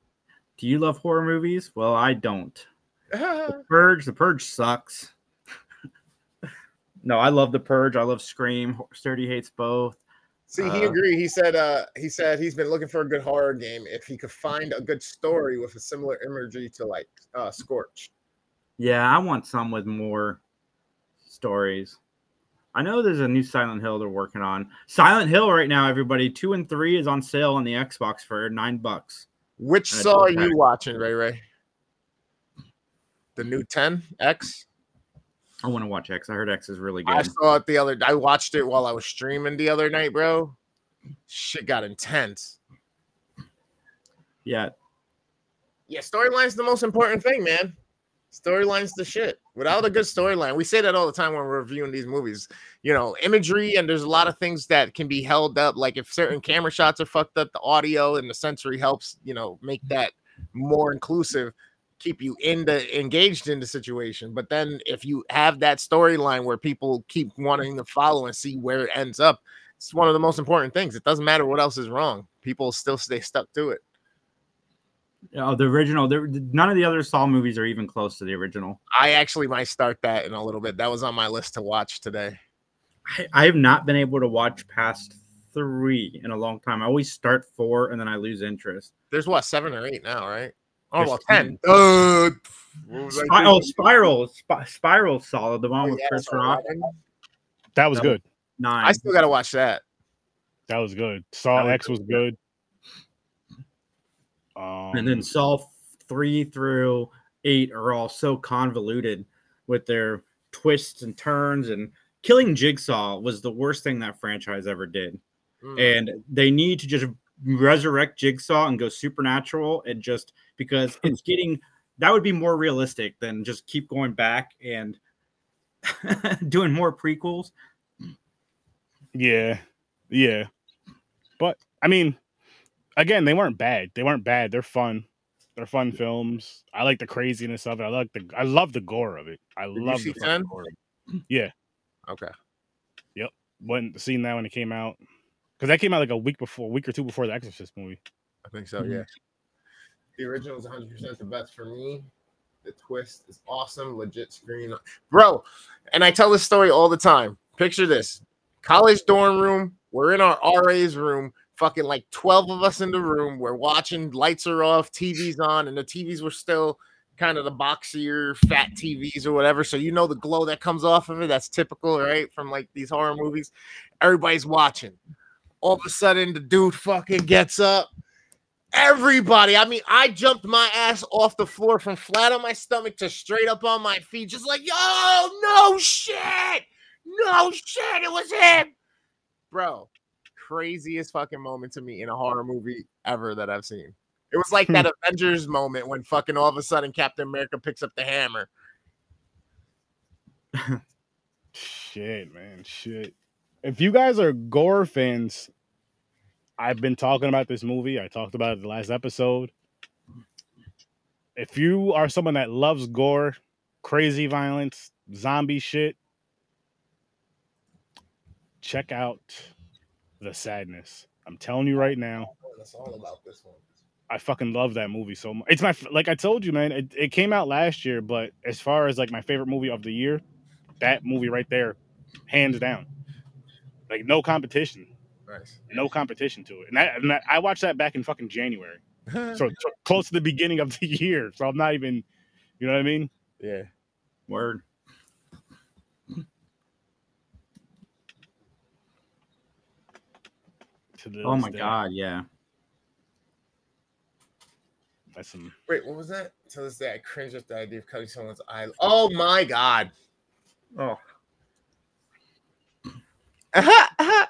Do you love horror movies? Well, I don't. The *laughs* Purge. The Purge sucks. no, I love The Purge. I love Scream. Sturdy hates both. See, he Uh, agreed. He said, uh, he said he's been looking for a good horror game if he could find a good story with a similar imagery to like uh Scorn. Yeah, I want some with more stories. I know there's a new Silent Hill they're working on. Silent Hill right now, everybody, two and three is on sale on the Xbox for nine bucks. Which saw okay. you watching, Ray Ray? The new 10 X? I want to watch X. I heard X is really good. I saw it the other I watched it while I was streaming the other night, bro. Shit got intense. Yeah, Yeah, storyline's the most important thing, man. Storyline's the shit. Without a good storyline, we say that all the time when we're reviewing these movies. You know, imagery and there's a lot of things that can be held up. Like if certain camera shots are fucked up, the audio and the sensory helps. You know, make that more inclusive, keep you in the engaged in the situation. But then if you have that storyline where people keep wanting to follow and see where it ends up, it's one of the most important things. It doesn't matter what else is wrong. People still stay stuck to it. Oh, the original. There, none of the other Saw movies are even close to the original. I actually might start that in a little bit. That was on my list to watch today. I, I have not been able to watch past three in a long time. I always start four and then I lose interest. There's what seven or eight now, right? Oh, There's well, 10. Uh, what was I Spy- oh. Spiral. Sp- Spiral solid. The one Oh, with yeah, Chris Rock. That was That good. Nine. I still got to watch that. That was good. Saw That was X was good. Um, and then Saw three through eight are all so convoluted with their twists and turns and killing Jigsaw was the worst thing that franchise ever did. Mm. And they need to just resurrect Jigsaw and go supernatural and just because it's *laughs* getting that would be more realistic than just keep going back and *laughs* doing more prequels. Yeah, yeah. But I mean, again, they weren't bad. They weren't bad. They're fun. They're fun films. I like the craziness of it. I like the. I love the gore of it. I you love the fucking 10? gore. It. Okay. When seen that when it came out, because that came out like a week before, a week or two before the Exorcist movie. I think so. Mhm. Yeah. The original is 100 percent the best for me. The twist is awesome, legit screen, bro. And I tell this story all the time. Picture this: college dorm room. We're in our RA's room. Fucking like 12 of us in the room. We're watching. Lights are off. TV's on, and the TVs were still kind of the boxier, fat TVs or whatever. So you know the glow that comes off of it. That's typical, right? From like these horror movies. Everybody's watching. All of a sudden, the dude fucking gets up. Everybody, I mean, I jumped my ass off the floor from flat on my stomach to straight up on my feet, just like, yo, no shit, no shit, it was him, bro. Craziest fucking moment to me in a horror movie ever that I've seen. It was like that *laughs* Avengers moment when fucking all of a sudden Captain America picks up the hammer. Shit, man, shit. If you guys are gore fans, I've been talking about this movie. I talked about it the last episode. If you are someone that loves gore, crazy violence, zombie shit, check out The Sadness. I'm telling you right now, That's all about this one. I fucking love that movie so much. It's my like I told you, man. It, it came out last year, but as far as like my favorite movie of the year, that movie right there, hands down. Like no competition, Nice. no competition to it. And, I, and I, I watched that back in fucking January, *laughs* so, so close to the beginning of the *laughs* year. So I'm not even, you know what I mean? yeah. Word. To this Oh my day. god, yeah. That's some. Wait, what was that? To this day, I cringe at the idea of cutting someone's eye. Oh my god. Oh. *laughs*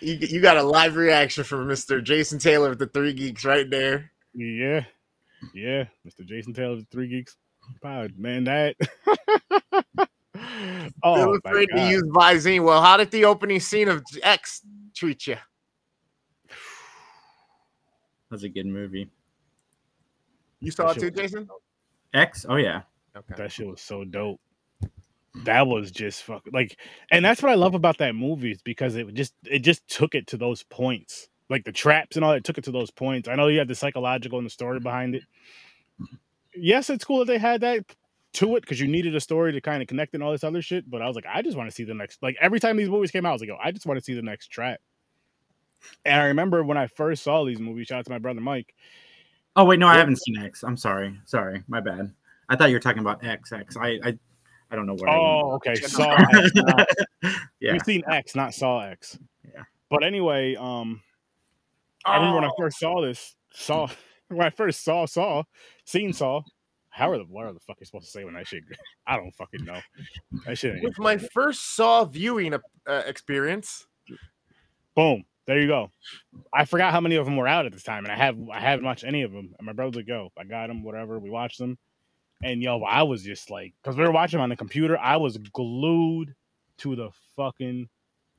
you, you got a live reaction from Mr. Jason Taylor with the three geeks right there. Yeah, yeah. Mr. Jason Taylor, the Three Geeks Pod, man. That. *laughs* oh Feel my afraid to use Visine. Well, how did the opening scene of X treat you? That's a good movie. You saw it too, Jason? X? Oh yeah. Okay. That shit was so dope. That was just fuck like, and that's what I love about that movie is because it just it just took it to those points, like the traps and all. It took it to those points. I know you had the psychological and the story behind it. Yes, it's cool that they had that to it because you needed a story to kind of connect and all this other shit. But I was like, I just want to see the next. Like every time these movies came out, I was like, oh, I just want to see the next trap. And I remember when I first saw these movies. Shout out to my brother Mike. Oh wait, no, I haven't seen X. I'm sorry. Sorry, my bad. I thought you were talking about X. X. I I, I don't know what. Oh, okay. Check Saw X, not- *laughs* yeah. You've seen X, not Saw X. Yeah. But anyway, um, I remember when I Oh, first saw this, saw *laughs* when I first saw Saw, seen Saw. How are the what are the fuck you supposed to say when that shit? *laughs* I don't fucking know. That shit. Ain't, with my first Saw viewing uh, experience. boom. There you go. I forgot how many of them were out at this time, and I have I haven't watched any of them. And my brother's like, "Yo, I got them. Whatever. We watched them. And yo, I was just like, because we were watching on the computer, I was glued to the fucking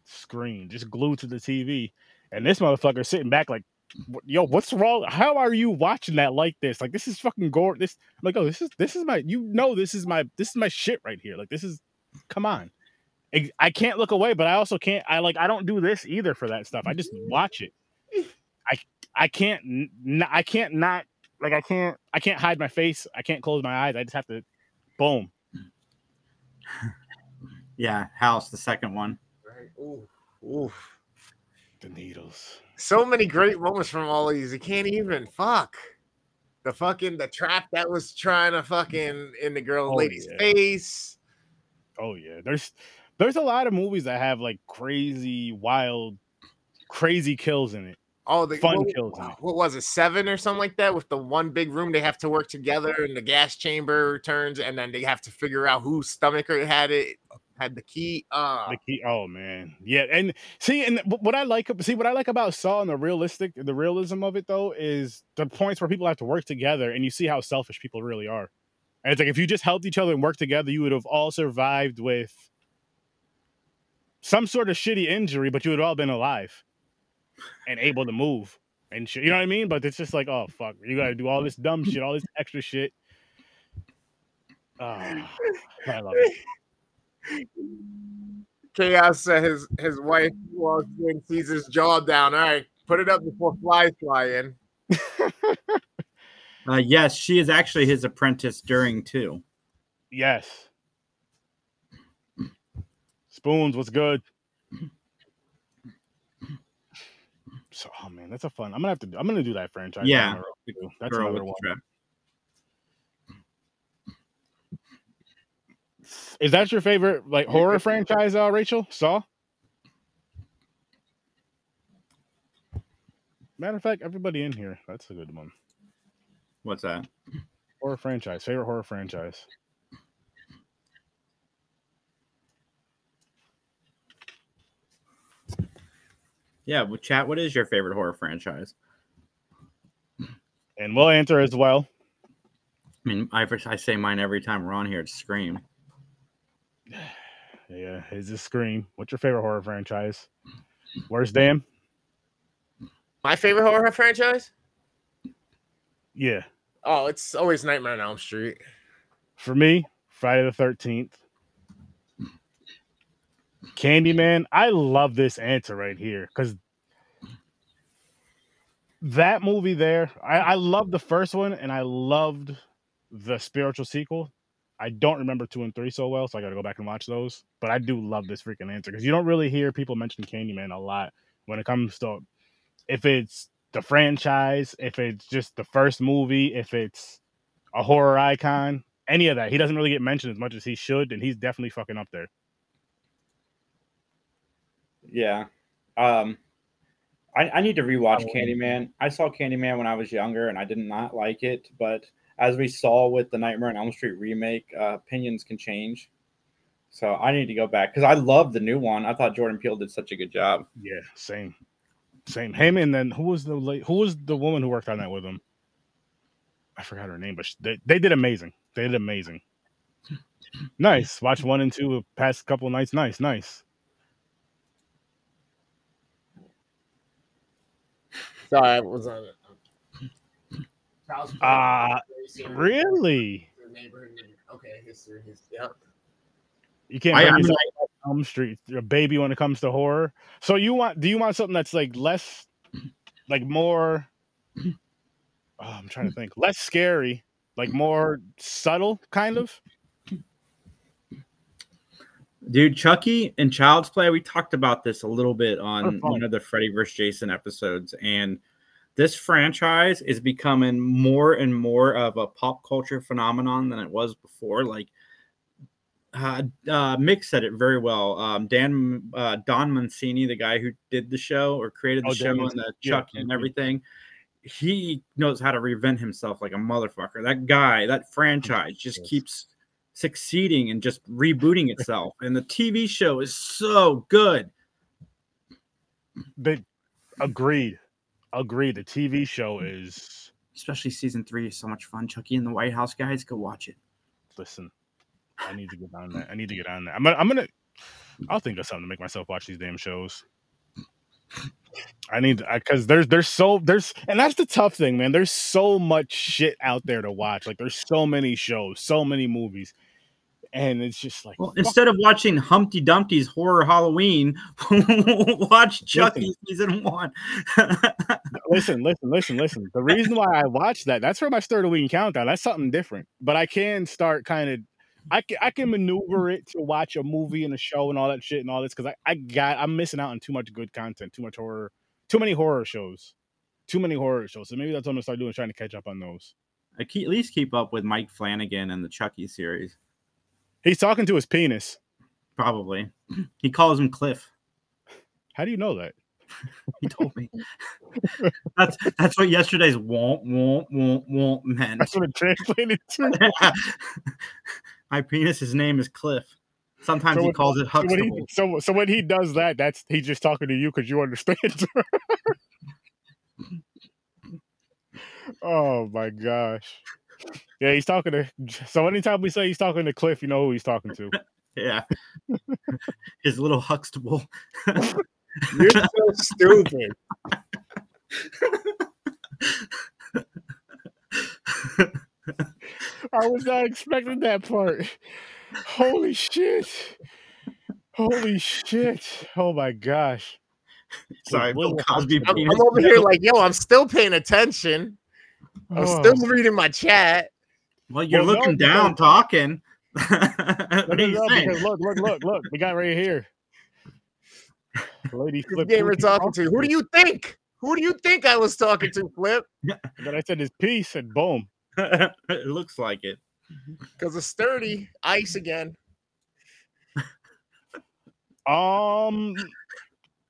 screen, just glued to the TV. And this motherfucker sitting back like, yo, what's wrong? How are you watching that like this? Like this is fucking gore. This I'm like, oh, this is this is my you know this is my this is my shit right here. Like this is come on. I, I can't look away, but I also can't I like I don't do this either for that stuff. I just watch it. I I can't n- I can't not like I can't I can't hide my face. I can't close my eyes. I just have to boom. *laughs* Yeah, House, the second one. Right. Ooh, ooh. The needles. So many great moments from all these. You can't even fuck. The fucking the trap that was trying to fucking in the girl Oh, lady's yeah. face. Oh yeah. There's there's a lot of movies that have like crazy, wild, crazy kills in it. Oh, the Fun what, kills in it. what was it, seven or something like that? With the one big room, they have to work together, and the gas chamber turns, and then they have to figure out whose stomach had it, had the key. Uh, The key, oh man, yeah, and see, and what I like, see, what I like about Saw and the realistic, the realism of it though, is the points where people have to work together, and you see how selfish people really are. And it's like if you just helped each other and worked together, you would have all survived with some sort of shitty injury, but you would have all been alive and able to move and shit. You know what I mean? But it's just like, oh fuck, you got to do all this dumb shit, all this extra shit. Oh, I love it. Chaos said his his wife walks in, sees his jaw down. All right, put it up before flies fly in. *laughs* Uh, yes, she is actually his apprentice during too. Yes. Spoons, what's good? So, oh man, that's a fun. I'm gonna have to. do I'm gonna do that franchise. Yeah. in a row, too. that's Girl another one. Is that your favorite like horror franchise, uh, Rachel? Saw. Matter of fact, everybody in here. That's a good one. What's that? Horror franchise. Favorite horror franchise. Yeah, well, chat. What is your favorite horror franchise? And we'll answer as well. I mean, I, I say mine every time we're on here. It's Scream. *sighs* Yeah, it's a Scream? What's your favorite horror franchise? Where's Dan? My favorite horror franchise? Yeah. Oh, it's always Nightmare on Elm Street. For me, Friday the Thirteenth. Candyman. I love this answer right here because that movie there. I, I loved the first one and I loved the spiritual sequel. I don't remember two and three so well, so I got to go back and watch those. But I do love this freaking answer because you don't really hear people mention Candyman a lot when it comes to if it's the franchise, if it's just the first movie, if it's a horror icon, any of that. He doesn't really get mentioned as much as he should, and he's definitely fucking up there. Yeah. Um, I, I need to rewatch Oh. Candyman. I saw Candyman when I was younger and I did not like it, but as we saw with the Nightmare on Elm Street remake, uh, opinions can change. So I need to go back because I love the new one. I thought Jordan Peele did such a good job. Yeah, same, same. Him and then who was the late, who was the woman who worked on that with him? I forgot her name, but sh- they they did amazing. They did amazing. Nice. Watch one and two past couple nights. Nice, nice. Sorry, I was on it. Ah, Really? Okay, history. His, yep. You can't I, bring I mean, yourself Elm Street, a baby when it comes to horror. So you want? Do you want something that's like less, like more? Oh, I'm trying to think. Less scary, like more subtle, kind of. Dude, Chucky and Child's Play, we talked about this a little bit on Oh, one of the Freddy vs. Jason episodes. And this franchise is becoming more and more of a pop culture phenomenon than it was before. Like, uh, uh, Mick said it very well. Um, Dan uh, Don Mancini, the guy who did the show or created the Oh, show and the yeah, Chucky and everything, he knows how to reinvent himself like a motherfucker. That guy, that franchise just Yes. keeps succeeding and just rebooting *laughs* itself. and the TV show is so good. They agreed. Agreed. The TV show mm. is Especially season three is so much fun. Chucky and the White House guys, go watch it. listen, I need to get on that. I need to get on that. I'm gonna, I'm gonna, I'll think of something to make myself watch these damn shows. I need because there's there's so there's and that's the tough thing, man. There's so much shit out there to watch. Like there's so many shows, so many movies, and it's just like Well, instead of watching Humpty Dumpty's horror Halloween, *laughs* watch Chucky season one. listen, listen, listen, listen. The reason why I watch that, that's for my start of week countdown. That's something different. But I can start kind of I can I can maneuver it to watch a movie and a show and all that shit and all this because I, I got I'm missing out on too much good content, too much horror, too many horror shows. Too many horror shows. So maybe that's what I'm gonna start doing, trying to catch up on those. I keep, at least keep up with Mike Flanagan and the Chucky series. He's talking to his penis. Probably. He calls him Cliff. How do you know that? *laughs* He told me. that's that's what yesterday's won't won't won't won't meant. That's what it translated *laughs* to. My penis's name is Cliff. Sometimes So he when- calls it So when, he, so, so when he does that, that's he's just talking to you because you understand. *laughs* oh my gosh. Yeah, he's talking to. So anytime we say he's talking to Cliff, you know who he's talking to. *laughs* Yeah. *laughs* His little Huxtable. *laughs* You're so stupid. I was not expecting that part. Holy shit. Holy shit. Oh my gosh. Sorry, Bill Cosby. I'm. I'm over here like, yo, I'm still paying attention. I'm Oh. still reading my chat. Well, you're Well, no, looking down, *laughs* because- talking. What no, are you no, saying? look, look, look, look. We got right here. *laughs* Lady Flip. game who we're talking to. Who do you think? Who do you think I was talking to, Flip? And then I said his piece and boom. *laughs* it looks like it. Because it's sturdy. Ice again. Um,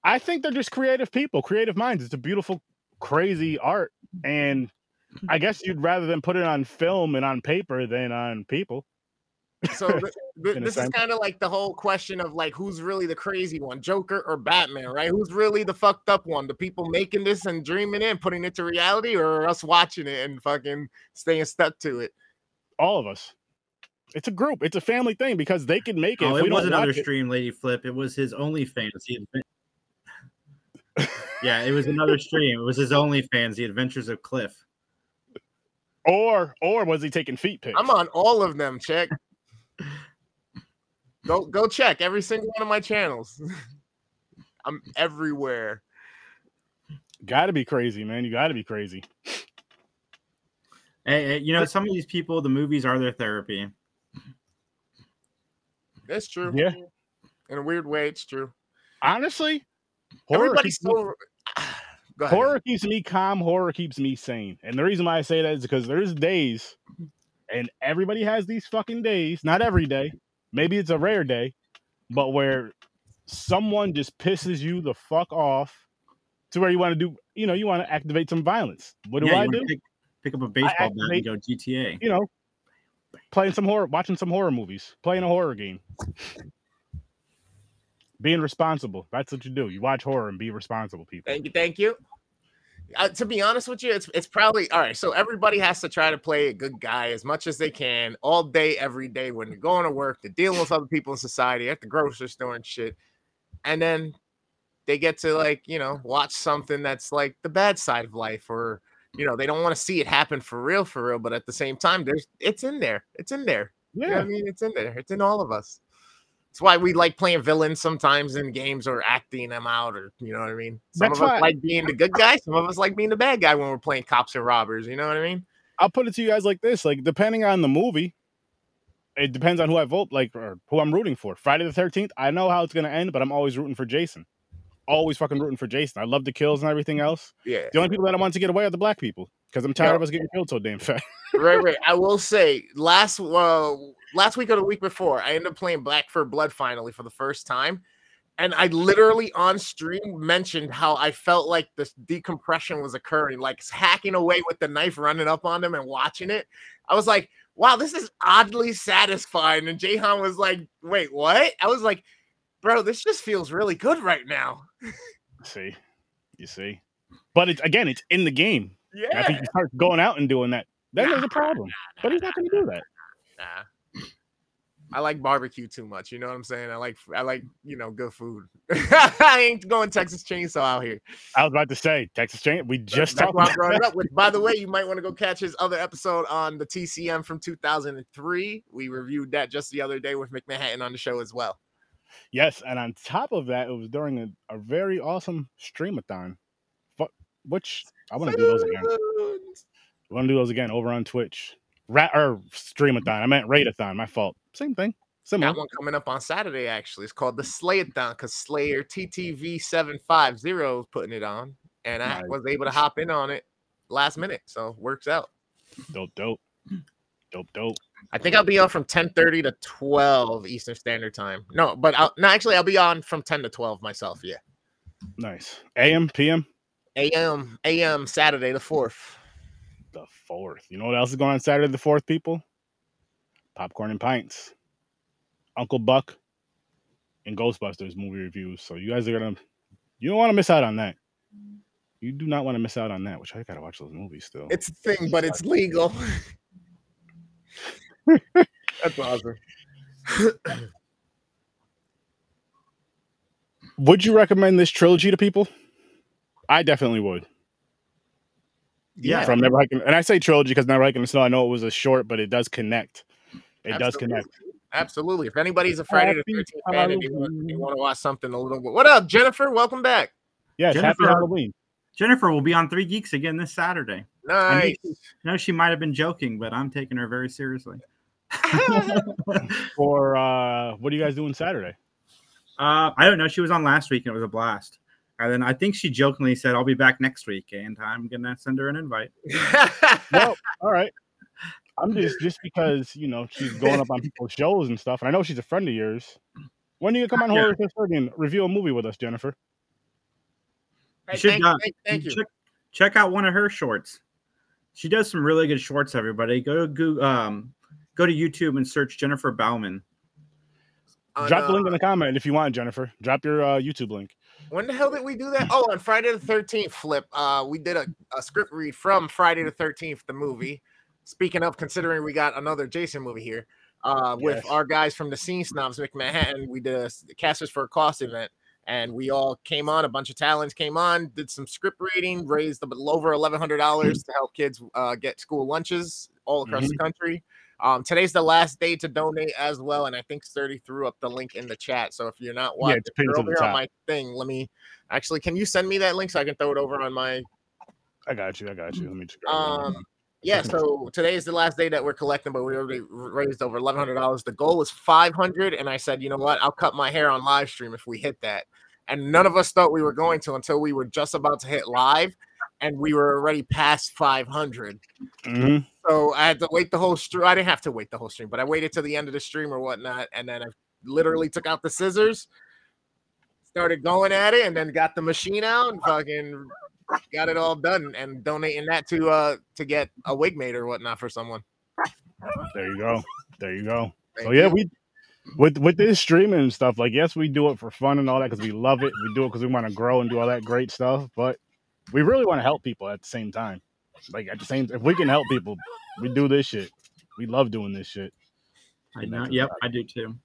I think they're just creative people, creative minds. It's a beautiful, crazy art, and I guess you'd rather than put it on film and on paper than on people. So *laughs* th- th- this is kind of like the whole question of like who's really the crazy one, Joker or Batman, right? Who's really the fucked up one? The people making this and dreaming it and putting it to reality, or us watching it and fucking staying stuck to it? All of us. It's a group. It's a family thing because they can make it. Oh, it was don't another watch stream, Lady Flip. It was his OnlyFans. He *laughs* yeah, it was another stream. It was his OnlyFans, The Adventures of Cliff. Or or was he taking feet pics? I'm on all of them. Check. Go go check every single one of my channels. *laughs* I'm everywhere. Got to be crazy, man. You got to be crazy. Hey, hey, you know, some of these people, the movies are their therapy. That's true. Yeah. In a weird way, it's true. Honestly, Everybody's keeps so. Go ahead. horror keeps me calm. Horror keeps me sane. And the reason why I say that is because there's days, and everybody has these fucking days. Not every day. Maybe it's a rare day, but where someone just pisses you the fuck off to where you want to do, you know, you want to activate some violence. What do Yeah, I do? Pick, pick up a baseball bat and go GTA. You know, playing some horror, watching some horror movies, playing a horror game. Being responsible. That's what you do. You watch horror and be responsible, people. Thank you, thank you. Uh, to be honest with you, it's it's probably all right. So everybody has to try to play a good guy as much as they can all day, every day. When they're going to work, they're dealing with other people in society at the grocery store and shit, and then they get to like you know watch something that's like the bad side of life, or you know they don't want to see it happen for real, for real. But at the same time, there's it's in there. It's in there. You know Yeah. I mean? It's in there. It's in all of us. That's why we like playing villains sometimes in games or acting them out, or you know what I mean. Some That's of us why- like being the good guy. Some of us like being the bad guy when we're playing cops and robbers. You know what I mean? I'll put it to you guys like this: like depending on the movie, it depends on who I vote, like or who I'm rooting for. Friday the Thirteenth, I know how it's gonna end, but I'm always rooting for Jason. Always fucking rooting for Jason. I love the kills and everything else. Yeah. The only people that I want to get away are the black people because I'm tired Yeah. of us getting killed so damn fast. right, right. I will say last uh, last week or the week before, I ended up playing Back 4 Blood finally for the first time. And I literally on stream mentioned how I felt like this decompression was occurring, like hacking away with the knife, running up on them and watching it. I was like, wow, this is oddly satisfying. And Jahan was like, wait, what? I was like, bro, this just feels really good right now. see, you see, but it's again, it's in the game. Yeah. I think you start going out and doing that, then there's a problem. But he's not going to do that. Nah. I like barbecue too much. You know what I'm saying? I like I like you know good food. *laughs* I ain't going Texas Chainsaw out here. I was about to say Texas Chain. We just That's talked about up. Which, by the way, you might want to go catch his other episode on the TCM from 2003. We reviewed that just the other day with McMahon on the show as well. Yes, and on top of that, it was during a, a very awesome streamathon, which I want to do those again. I want to do those again over on Twitch. Rat or streamathon. I meant raidathon. My fault. Same thing. Similar. Got one coming up on Saturday, actually. It's called the mm. Slayathon because Slayer TTV750 is putting it on. And I Nice. was able to hop in on it last minute. So works out. Dope, dope, dope, dope. I think I'll be on from 10:30 to 12 Eastern Standard Time. No, but I'll, no, actually, I'll be on from 10 to 12 myself. Yeah, Nice. AM, PM, AM, AM Saturday the fourth. the fourth. You know what else is going on Saturday the fourth? People, popcorn and pints. Uncle Buck and Ghostbusters movie reviews. So you guys are gonna, you don't want to miss out on that. You do not want to miss out on that. Which I gotta watch those movies still. It's a thing, but it's *laughs* legal. *laughs* That's awesome. Would you recommend this trilogy to people? I definitely would. Yeah. From Never Hiking, and I say trilogy because Never Hiking the Snow. I know it was a short, but it does connect. It does connect. Absolutely. If anybody's a Friday the Happy 13th fan and they want, they Halloween. want to watch something a little bit. What up, Jennifer? Welcome back. Yes, happy Jennifer- Halloween. Jennifer will be on Three Geeks again this Saturday. I Nice. knew- I know she might have been joking, but I'm taking her very seriously. *laughs* For uh, what are you guys doing Saturday? Uh, I don't know. She was on last week and it was a blast. And then I think she jokingly said, I'll be back next week and I'm going to send her an invite. *laughs* *laughs* Well, all right. I'm just just because you know she's going up on *laughs* people's shows and stuff, and I know she's a friend of yours. When do you come on Yeah. Horror History and review a movie with us, Jennifer? Hey, should thank, not- thank, thank you. Check, check out one of her shorts. She does some really good shorts, everybody. Go to Goo- um, go to YouTube and search Jennifer Bauman. On, Drop the link uh, in the comment if you want, Jennifer. Drop your uh, YouTube link. When the hell did we do that? Oh, on Friday the 13th, Flip. Uh, we did a, a script read from Friday the 13th, the movie. Speaking of, considering we got another Jason movie here, uh, with Yes. our guys from the Scene Snobs McMahon, we did a Casters for a Cause event, and we all came on. A bunch of talents came on, did some script reading, raised a little over eleven hundred dollars to help kids uh, get school lunches all across the country. Um, today's the last day to donate as well, and I think Sturdy threw up the link in the chat. So if you're not Yeah, watching, it's pinned you're to over on my thing. Let me actually. Can you send me that link so I can throw it over on my? I got you. I got you. Let me just grab it. Um, yeah. *laughs* So today is the last day that we're collecting, but we already raised over eleven hundred dollars. The goal was five hundred, and I said, you know what? I'll cut my hair on live stream if we hit that. And none of us thought we were going to until we were just about to hit live, and we were already past five hundred. Mhm. So I had to wait the whole stream. I didn't have to wait the whole stream, but I waited till the end of the stream or whatnot, and then I literally took out the scissors, started going at it, and then got the machine out and fucking got it all done and donating that to uh to get a wig made or whatnot for someone. There you go. There you go. So yeah, you. we with with this streaming and stuff. Like, yes, we do it for fun and all that because we love it. We do it because we want to grow and do all that great stuff. But we really want to help people at the same time. Like at the same, if we can help people, we do this shit. We love doing this shit. I know. Yep, I do too.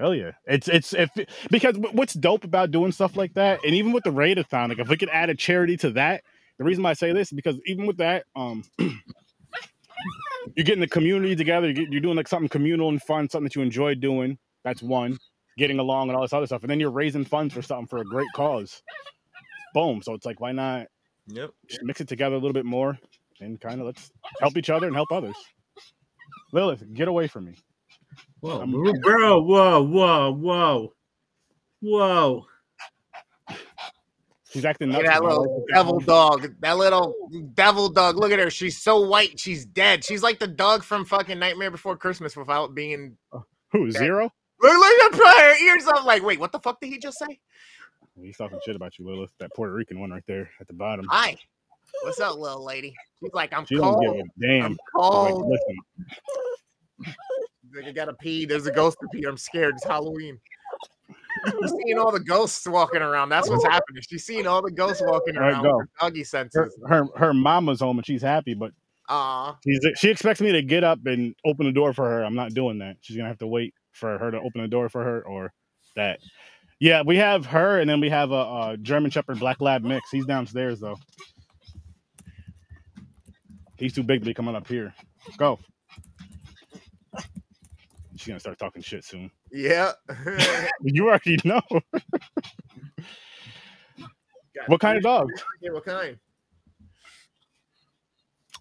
Hell yeah! It's it's if because what's dope about doing stuff like that, and even with the Raidathon, like if we could add a charity to that, the reason why I say this is because even with that, um, you're getting the community together. You're, get- you're doing like something communal and fun, something that you enjoy doing. That's one. Getting along and all this other stuff, and then you're raising funds for something for a great cause. Boom! So it's like, why not Yep. just mix it together a little bit more and kind of let's help each other and help others. Lilith, get away from me. Whoa, I'm- bro! Whoa, whoa, whoa, whoa! She's acting Look nuts. that little devil dog. That little devil dog. Look at her. She's so white. She's dead. She's like the dog from fucking Nightmare Before Christmas without being. Uh, who zero? Look, look at her ears. I'm like, wait, what the fuck did he just say? He's talking shit about you, Lilith. That Puerto Rican one right there at the bottom. Hi. What's up, little lady? She's like, I'm She don't give a damn. I'm She's like, cold. listen, Like, I gotta pee. There's a ghost to pee. I'm scared. It's Halloween. She's seeing all the ghosts walking around. That's what's happening. She's seeing all the ghosts walking around go. with her doggy her, senses. her her mama's home and she's happy, but. She's, she expects me to get up and open the door for her. I'm not doing that. She's gonna have to wait for her to open the door for her or that. Yeah, we have her, and then we have a, a German Shepherd Black Lab mix. He's downstairs though. He's too big to be coming up here. Go. She's gonna start talking shit soon. Yeah. *laughs* *laughs* You already know. What kind of dog? Yeah, what kind?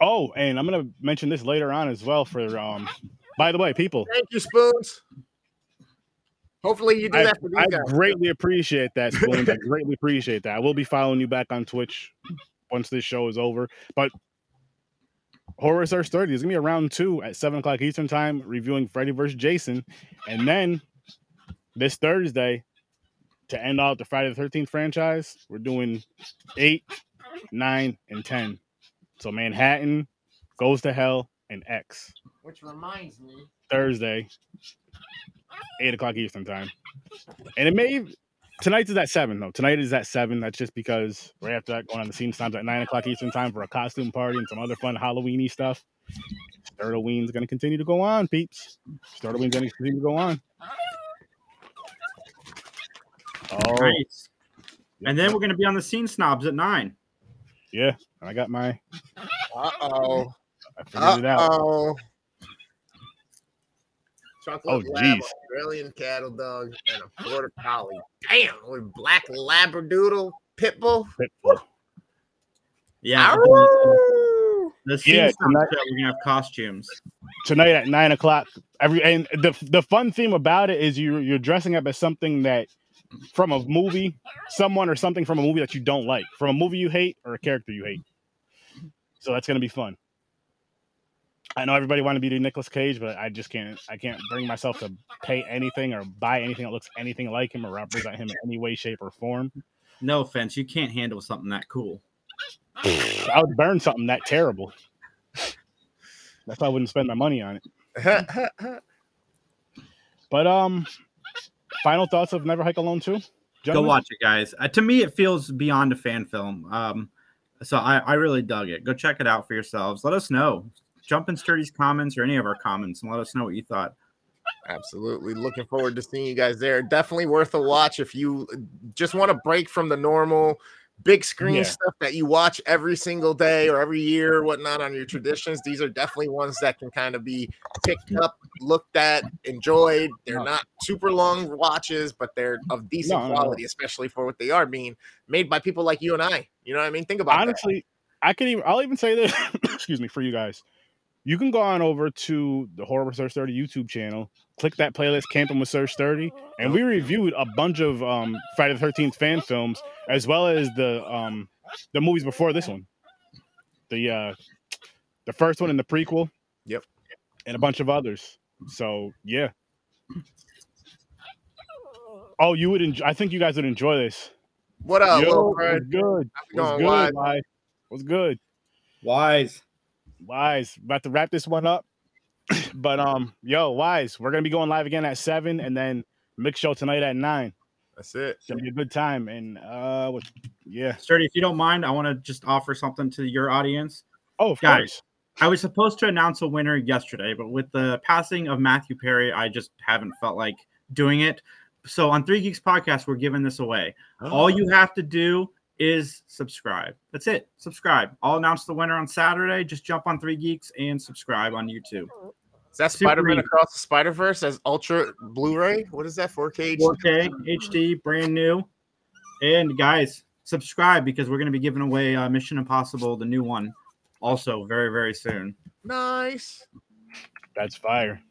Oh, and I'm gonna mention this later on as well. For um, by the way, people, Thank you, Spoons. Hopefully you do I, that for these I guys. greatly appreciate that, Spoons. I greatly appreciate that. I will be following you back on Twitch once this show is over. But Horror Sir Sturdy is gonna be around two at seven o'clock Eastern time, reviewing Freddy vs. Jason, and then this Thursday to end out the Friday the 13th franchise, we're doing eight, nine, and ten. So Manhattan goes to hell and X. Which reminds me. Thursday, eight o'clock Eastern time. And it may tonight's is at seven though. Tonight is at seven. That's just because right after that, going on the Scene Snobs at nine o'clock Eastern time for a costume party and some other fun Halloweeny stuff. Sturdoween's gonna continue to go on, peeps. Sturdoween's gonna continue to go on. Oh Nice. And then we're going to be on the scene snobs at nine. yeah, I got my Uh oh. I figured it Uh out. Oh. Chocolate Oh, lab. Australian cattle dog, and a border collie. Damn, with black labradoodle pit bull. Pitbull. Yeah. The scene Yeah, tonight- that we're going to have costumes. tonight at nine o'clock. Every and the the fun theme about it is you you're dressing up as something that from a movie, someone or something from a movie that you don't like, from a movie you hate or a character you hate. So that's gonna be fun. I know everybody want to be the Nicolas Cage, but I just can't. I can't bring myself to pay anything or buy anything that looks anything like him or represent him in any way, shape, or form. No offense, you can't handle something that cool. I would burn something that terrible. That's why I wouldn't spend my money on it. *laughs* But um, final thoughts of Never Hike Alone two. Go watch it, guys. Uh, to me, it feels beyond a fan film. Um, so I, I really dug it. Go check it out for yourselves. Let us know. Jump in Sturdy's comments or any of our comments and let us know what you thought. Absolutely. Looking forward to seeing you guys there. Definitely worth a watch if you just want to break from the normal big screen Yeah. stuff that you watch every single day or every year or whatnot on your traditions. These are definitely ones that can kind of be picked up, looked at, enjoyed. They're No. not super long watches, but they're of decent No, no, no. quality, especially for what they are being made by people like you and I. You know what I mean? Think about that. honestly, I could even I'll even say this, *coughs* excuse me, for you guys. You can go on over to the Horror with Sir Sturdy YouTube channel, click that playlist Camping with Sir Sturdy, and we reviewed a bunch of um Friday the 13th fan films as well as the um the movies before this one. The uh the first one and the prequel. Yep. And a bunch of others. So yeah. Oh, you would enjoy I think you guys would enjoy this. What up, Yo, little what's good? What's good? Wise? Wise? What's good? Wise. Wise, about to wrap this one up. *clears throat* but um, yo, Wise, we're gonna be going live again at seven, and then mix show tonight at nine. That's it. It's gonna be a good time, and uh, what, yeah. Sturdy, if you don't mind, I want to just offer something to your audience. Oh, of Guys. course. I was supposed to announce a winner yesterday, but with the passing of Matthew Perry, I just haven't felt like doing it. So on Three Geeks Podcast, we're giving this away. All you have to do is subscribe. That's it. Subscribe. I'll announce the winner on Saturday. Just jump on Three Geeks and subscribe on YouTube. Is that Spider Man. Across the Spider Verse as Ultra Blu ray? What is that? 4K? 4K HD, brand new. And guys, subscribe because we're going to be giving away uh, Mission Impossible, the new one, also very very soon. Nice. That's fire.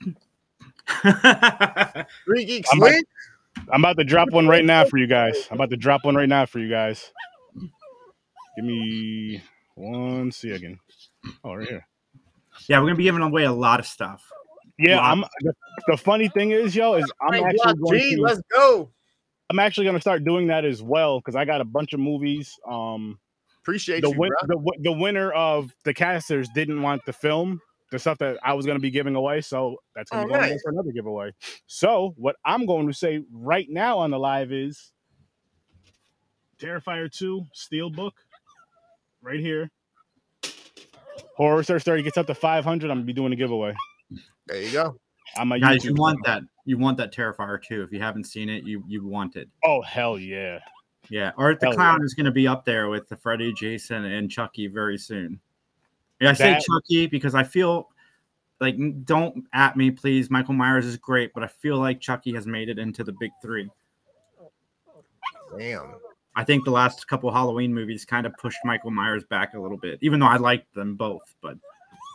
*laughs* *laughs* Three Geeks I'm like- Link. I'm about to drop one right now for you guys. I'm about to drop one right now for you guys. Give me one second. Oh, right here. yeah, we're going to be giving away a lot of stuff. Yeah, Wow. I'm. The, the funny thing is, yo, is I'm Hey, actually Block going G, to. let's go. I'm actually going to start doing that as well because I got a bunch of movies. Um, Appreciate the you, win- bro. the the winner of the casters didn't want the film, the stuff that I was going to be giving away, so that's going to be going nice. for another giveaway. So what I'm going to say right now on the live is Terrifier 2 Steelbook right here. Horror Sir Sturdy gets up to 500. I'm gonna be doing a giveaway. There you go. On my Guys, you want channel. that? You want that Terrifier 2. If you haven't seen it, you you want it. Oh hell yeah! Yeah, Art the Hell Clown yeah. is going to be up there with the Freddy, Jason, and Chucky very soon. And I say That- Chucky because I feel like don't at me, please. Michael Myers is great, but I feel like Chucky has made it into the big three. Damn. I think the last couple Halloween movies kind of pushed Michael Myers back a little bit, even though I liked them both. But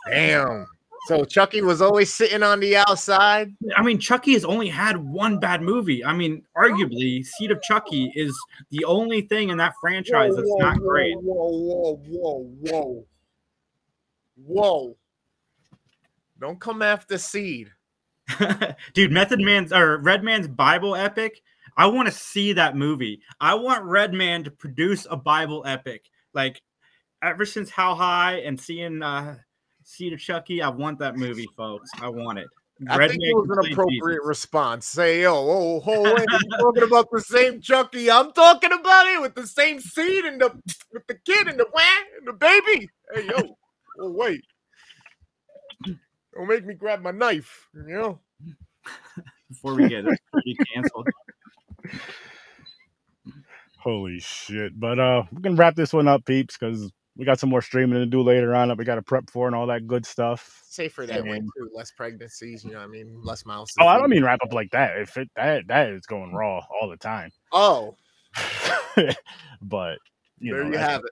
Damn. So Chucky was always sitting on the outside. I mean, Chucky has only had one bad movie. I mean, arguably, Seed of Chucky is the only thing in that franchise that's not great. Whoa, whoa, whoa, whoa, whoa. Don't come after seed. *laughs* Dude, Method Man's or Red Man's Bible epic. I want to see that movie. I want Red Man to produce a Bible epic. Like ever since How High and seeing uh Seed of Chucky, I want that movie, folks. I want it. I Red think Man it was an appropriate Jesus. response. Say, yo, oh, oh, wait, you talking about the same Chucky I'm talking about it with the same seed and the with the kid and the wah and the baby. Hey, yo, oh wait, don't make me grab my knife. You know, before we get pretty canceled. Holy shit! But uh, we can wrap this one up, peeps, because we got some more streaming to do later on that we got to prep for and all that good stuff. safer that way too. Less pregnancies. You know, what I mean, less mouths. Oh, I don't mean wrap up like that. If it that that is going raw all the time. Oh, *laughs* but you there know, you have it.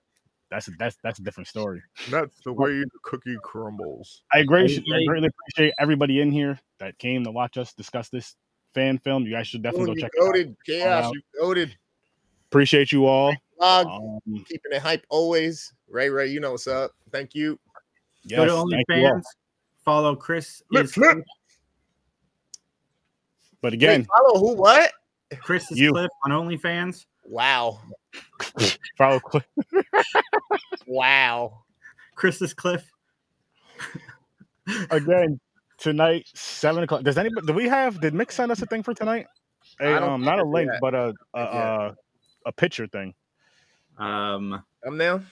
That's that's that's a different story. That's the way the cookie crumbles. I greatly, I greatly appreciate everybody in here that came to watch us discuss this fan film. You guys should definitely go you check it out. goaded, chaos. out. You goaded. Appreciate you all. Vlog, Um, keeping it hype always. Ray, Ray, you know what's up. Thank you. Go to thank you all. OnlyFans. Follow Chris. Flip, flip. But Wait, again, follow who? What? Chris is You. Cliff on OnlyFans. Wow, *laughs* follow Cl- wow. Chris is Cliff. *laughs* again tonight, seven o'clock. Does anybody? Do we have? Did Mick send us a thing for tonight? A, I don't um, not a link, yet. but a a, a a picture thing. Um, Thumbnail?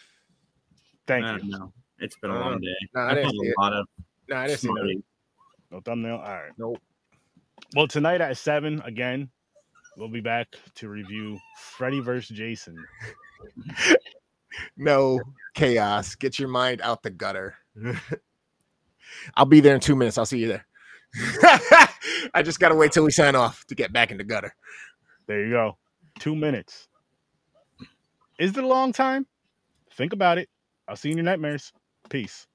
Thank you. no, it's been a long day. no, I I've didn't see it. a lot of No, I didn't see that. No thumbnail. All right. Nope. Well, tonight at seven again, we'll be back to review Freddy vs. Jason. No chaos. Get your mind out the gutter. *laughs* I'll be there in two minutes. I'll see you there. *laughs* I just gotta wait till we sign off to get back in the gutter. There you go. Two minutes. Is it a long time? Think about it. I'll see you in your nightmares. Peace.